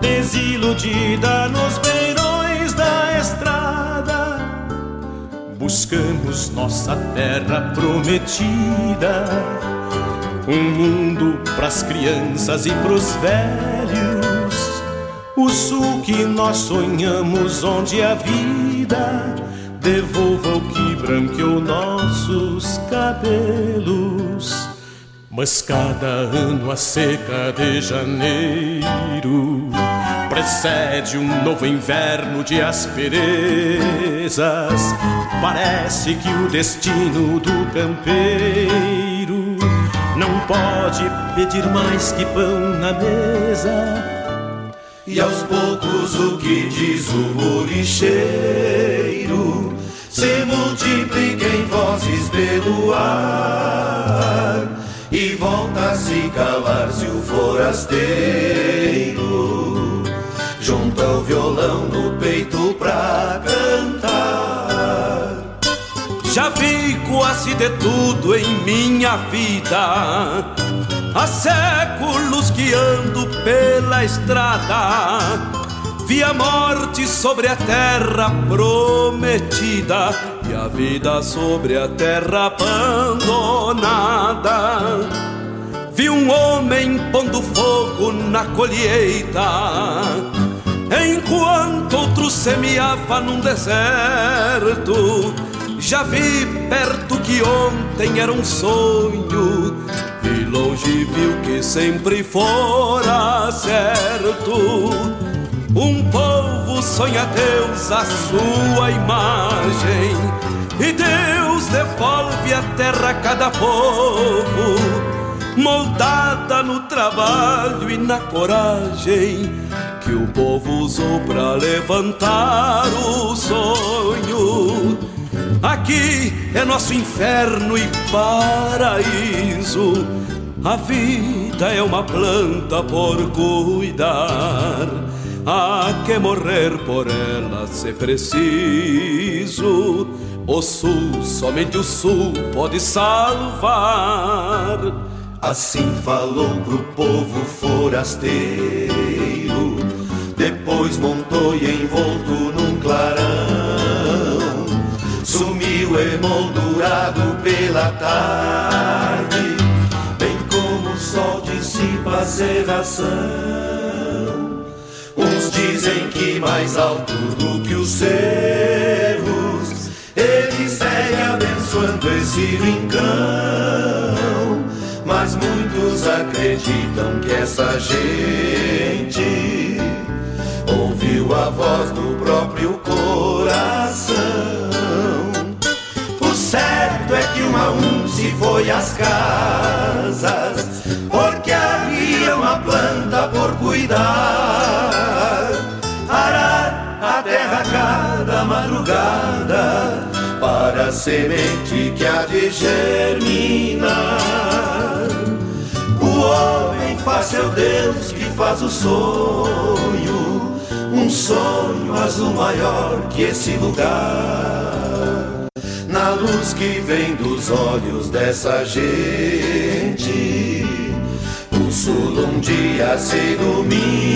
desiludida nos beirões da estrada. Buscamos nossa terra prometida, um mundo pras crianças e pros velhos. O sul que nós sonhamos, onde a vida devolva o que branqueou nossos cabelos. Mas cada ano a seca de janeiro precede um novo inverno de asperezas. Parece que o destino do campeiro não pode pedir mais que pão na mesa. E aos poucos o que diz o bolicheiro se multiplica em vozes pelo ar e volta a se calar-se o forasteiro junta o violão no peito pra cantar. Já vi quase de tudo em minha vida. Há séculos que ando pela estrada. Vi a morte sobre a terra prometida e a vida sobre a terra abandonada. Vi um homem pondo fogo na colheita, enquanto outro semeava num deserto. Já vi perto que ontem era um sonho, e longe viu que sempre fora certo. Um povo sonha Deus a sua imagem, e Deus devolve a terra a cada povo, moldada no trabalho e na coragem que o povo usou para levantar o sonho. Aqui é nosso inferno e paraíso. A vida é uma planta por cuidar. Há que morrer por ela se preciso. O sul, somente o sul pode salvar. Assim falou pro povo forasteiro. Depois montou e envolto num clarão. Sumiu emoldurado pela tarde, bem como o sol dissipa a serração. Uns dizem que mais alto do que os cerros, ele segue abençoando esse rincão. Mas muitos acreditam que essa gente ouviu a voz do próprio coração. O certo é que um a um se foi às casas, porque havia uma planta por cuidar. Para a semente que há de germinar. O homem faz seu Deus que faz o sonho, um sonho azul maior que esse lugar. Na luz que vem dos olhos dessa gente, o sul um dia se iluminará.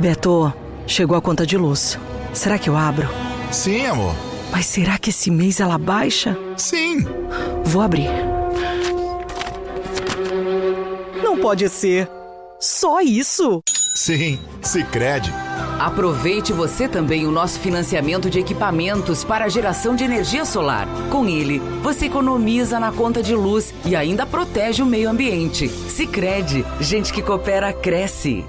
Beto, chegou a conta de luz. Será que eu abro? Sim, amor. Mas será que esse mês ela baixa? Sim. Vou abrir. Não pode ser. Só isso? Sim, Sicredi. Aproveite você também o nosso financiamento de equipamentos para a geração de energia solar. Com ele, você economiza na conta de luz e ainda protege o meio ambiente. Sicredi, gente que coopera cresce.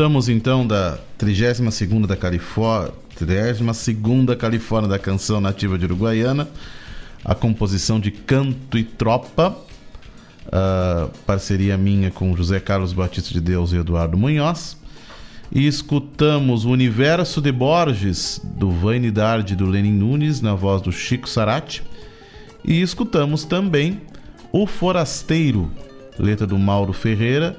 Escutamos então da 32ª da Califórnia, 32ª Califórnia da canção nativa de Uruguaiana, a composição de Canto e Tropa, uh, parceria minha com José Carlos Batista de Deus e Eduardo Munhoz. E escutamos o Universo de Borges, do Vanidade do Lenin Nunes, na voz do Chico Sarati. E escutamos também O Forasteiro, letra do Mauro Ferreira,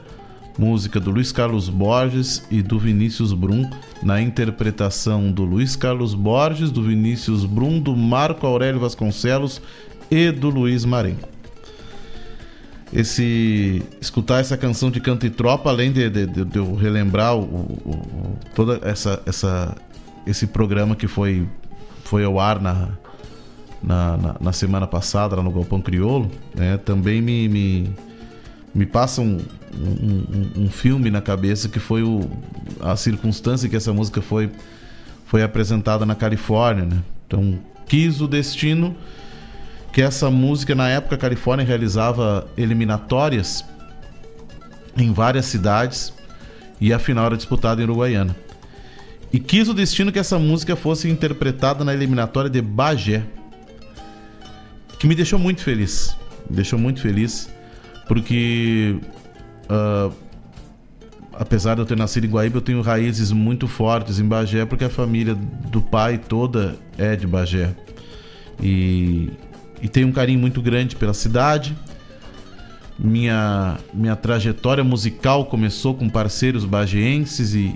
música do Luiz Carlos Borges e do Vinícius Brum, na interpretação do Luiz Carlos Borges, do Vinícius Brum, do Marco Aurélio Vasconcelos e do Luiz Marenco. Esse escutar essa canção de canto e tropa, além de, de, de eu relembrar o, o, toda essa, essa esse programa que foi foi ao ar na, na, na, na semana passada lá no Galpão Criolo, né, também me, me me passa um, um, um, filme na cabeça que foi o, a circunstância que essa música foi, foi apresentada na Califórnia. Né? Então, quis o destino que essa música, na época, a Califórnia realizava eliminatórias em várias cidades e a final era disputada em Uruguaiana. E quis o destino que essa música fosse interpretada na eliminatória de Bagé, que me deixou muito feliz. Me deixou muito feliz porque uh, apesar de eu ter nascido em Guaíba, eu tenho raízes muito fortes em Bagé, porque a família do pai toda é de Bagé. E, e tenho um carinho muito grande pela cidade. Minha, minha trajetória musical começou com parceiros bageenses e,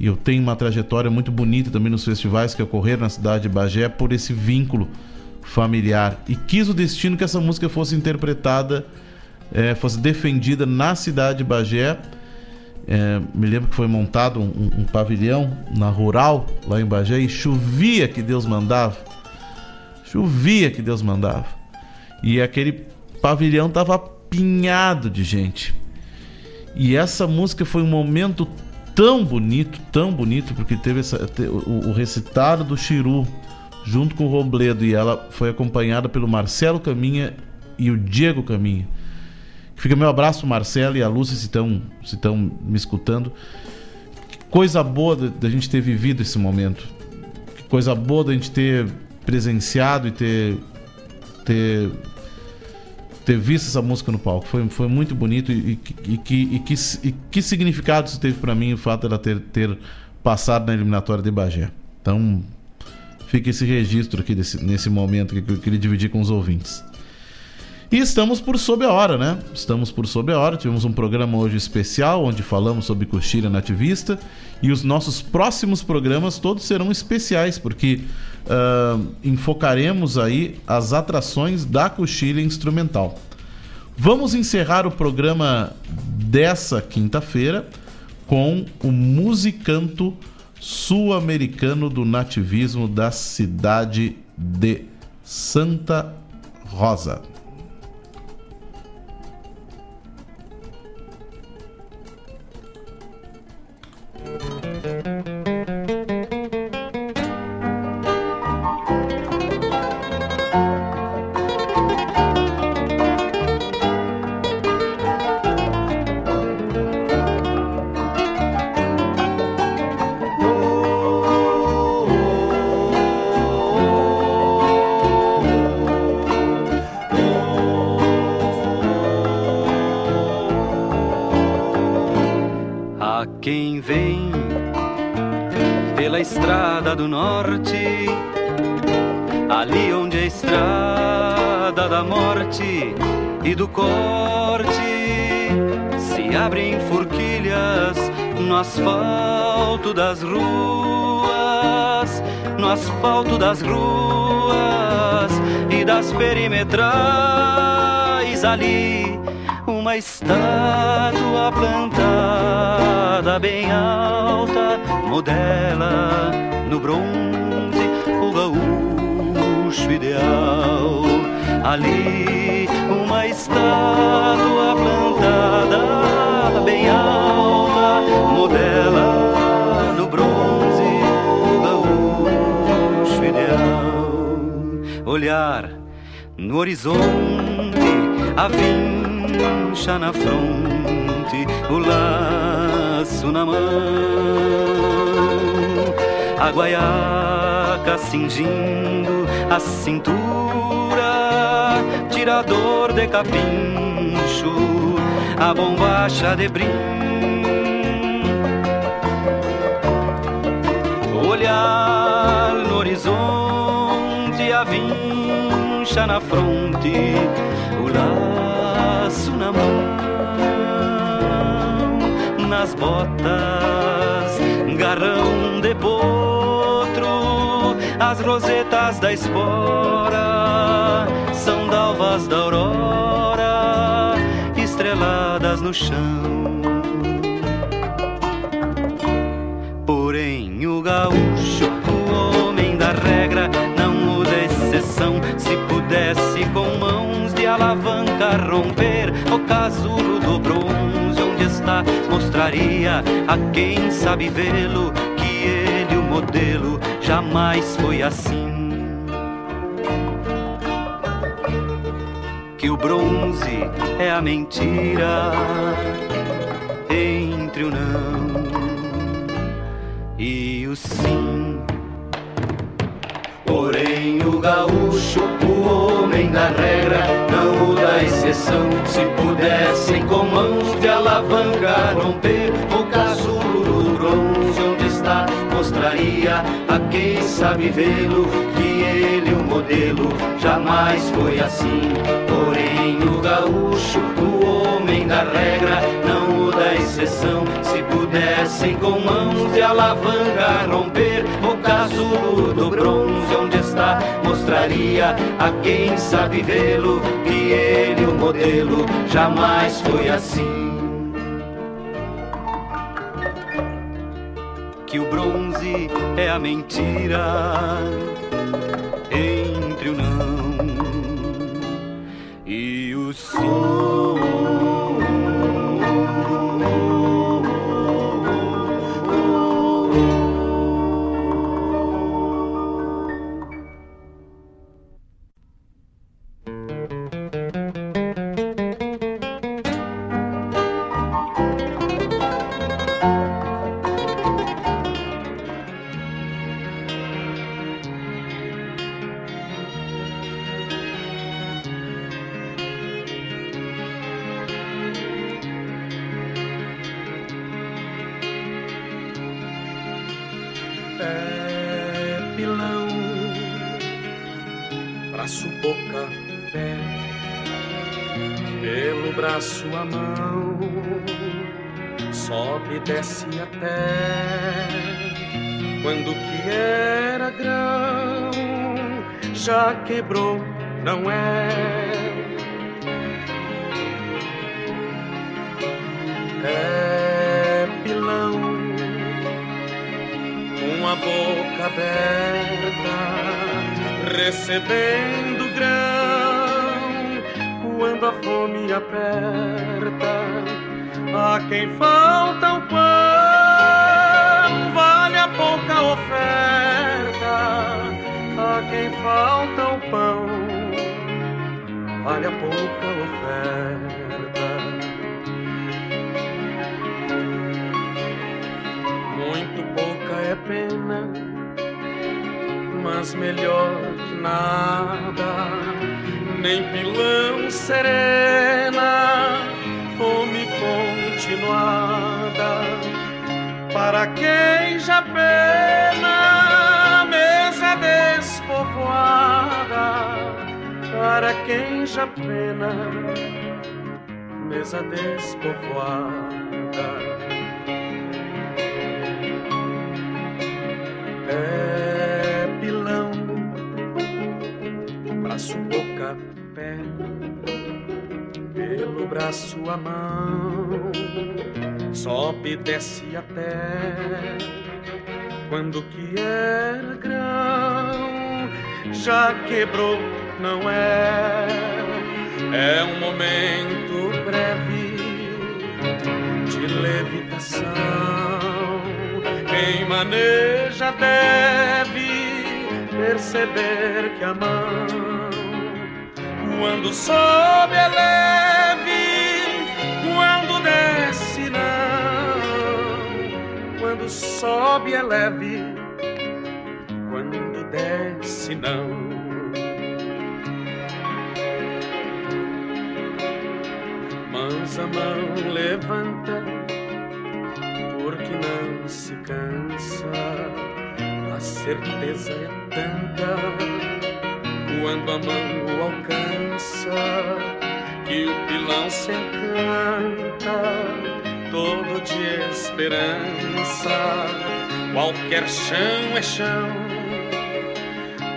e eu tenho uma trajetória muito bonita também nos festivais que ocorreram na cidade de Bagé por esse vínculo familiar. E quis o destino que essa música fosse interpretada é, fosse defendida na cidade de Bagé. É, me lembro que foi montado um, um, pavilhão na rural, lá em Bagé, e chovia que Deus mandava. Chovia que Deus mandava. E aquele pavilhão tava apinhado de gente. E essa música foi um momento tão bonito, tão bonito, porque teve essa, o, o recitado do Chiru junto com o Robledo e ela foi acompanhada pelo Marcelo Caminha e o Diego Caminha. Fica meu abraço, Marcelo e a Lúcia, se estão se me escutando. Que coisa boa da gente ter vivido esse momento. Que coisa boa da gente ter presenciado e ter ter ter visto essa música no palco. Foi, foi muito bonito e, e, e, que, e, que, e que significado isso teve para mim o fato dela ter, ter passado na eliminatória de Bagé. Então, fica esse registro aqui desse, nesse momento que eu queria dividir com os ouvintes. E estamos por sob a hora, né? Estamos por sob a hora. Tivemos um programa hoje especial onde falamos sobre coxilha nativista. E os nossos próximos programas todos serão especiais, porque uh, enfocaremos aí as atrações da coxilha instrumental. Vamos encerrar o programa dessa quinta-feira com o musicanto sul-americano do nativismo da cidade de Santa Rosa. Do norte, ali onde a estrada da morte e do corte se abrem forquilhas no asfalto das ruas, no asfalto das ruas e das perimetrais ali uma estátua plantada bem alta modela no bronze o gaúcho ideal. Ali uma estátua plantada bem alta, modela no bronze o gaúcho ideal. Olhar no horizonte, a vincha na fronte, o laço na mão a guaiaca cingindo a cintura, tirador de capincho, a bombacha de brim. Olhar no horizonte, a vincha na fronte, o laço na mão, nas botas, garrão de boi as rosetas da espora são dalvas da aurora, estreladas no chão. Porém, o gaúcho, o homem da regra, não muda exceção. Se pudesse com mãos de alavanca romper o casulo do bronze, onde está, mostraria a quem sabe vê-lo que ele, o modelo, jamais foi assim. Que o bronze é a mentira entre o não e o sim. O gaúcho, o homem da regra, não o da exceção. Se pudessem com mãos de alavanca romper o casulo do bronze onde está, mostraria a quem sabe vê-lo que ele, o modelo, jamais foi assim. Porém, o gaúcho, o homem da regra, não o da exceção. Se pudessem com mãos de alavanca romper o casulo do bronze onde está, mostraria a quem sabe vê-lo que ele, o modelo, jamais foi assim. que o bronze é a mentira soon. Pé, pelo braço a mão, sobe e desce até quando que era grão, já quebrou, não é? É um momento breve de levitação quem maneja deve perceber que a mão, quando sobe é leve, quando desce não. Quando sobe é leve, quando desce não. Mas a mão levanta porque não se cansa. A certeza é tanta quando a mão o alcança que o pilão se encanta todo de esperança. Qualquer chão é chão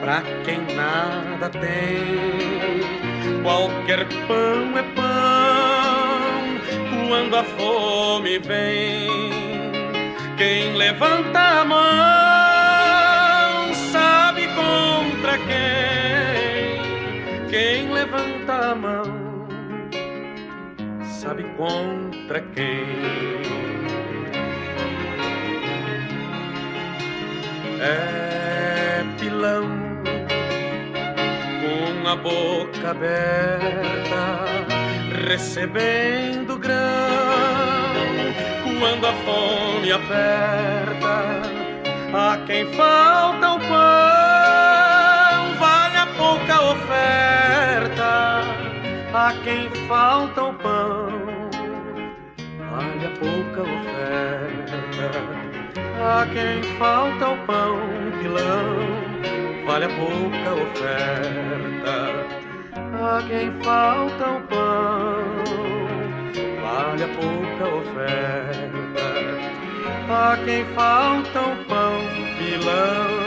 pra quem nada tem. Qualquer pão é pão quando a fome vem. Quem levanta a mão levanta a mão sabe contra quem. É pilão com a boca aberta, recebendo grão quando a fome aperta. A quem falta o pão, vale a pouca oferta. A quem falta o pão, vale a pouca oferta. A quem falta o pão, pilão, vale a pouca oferta. A quem falta o pão vale a pouca oferta. A quem falta o pão, pilão.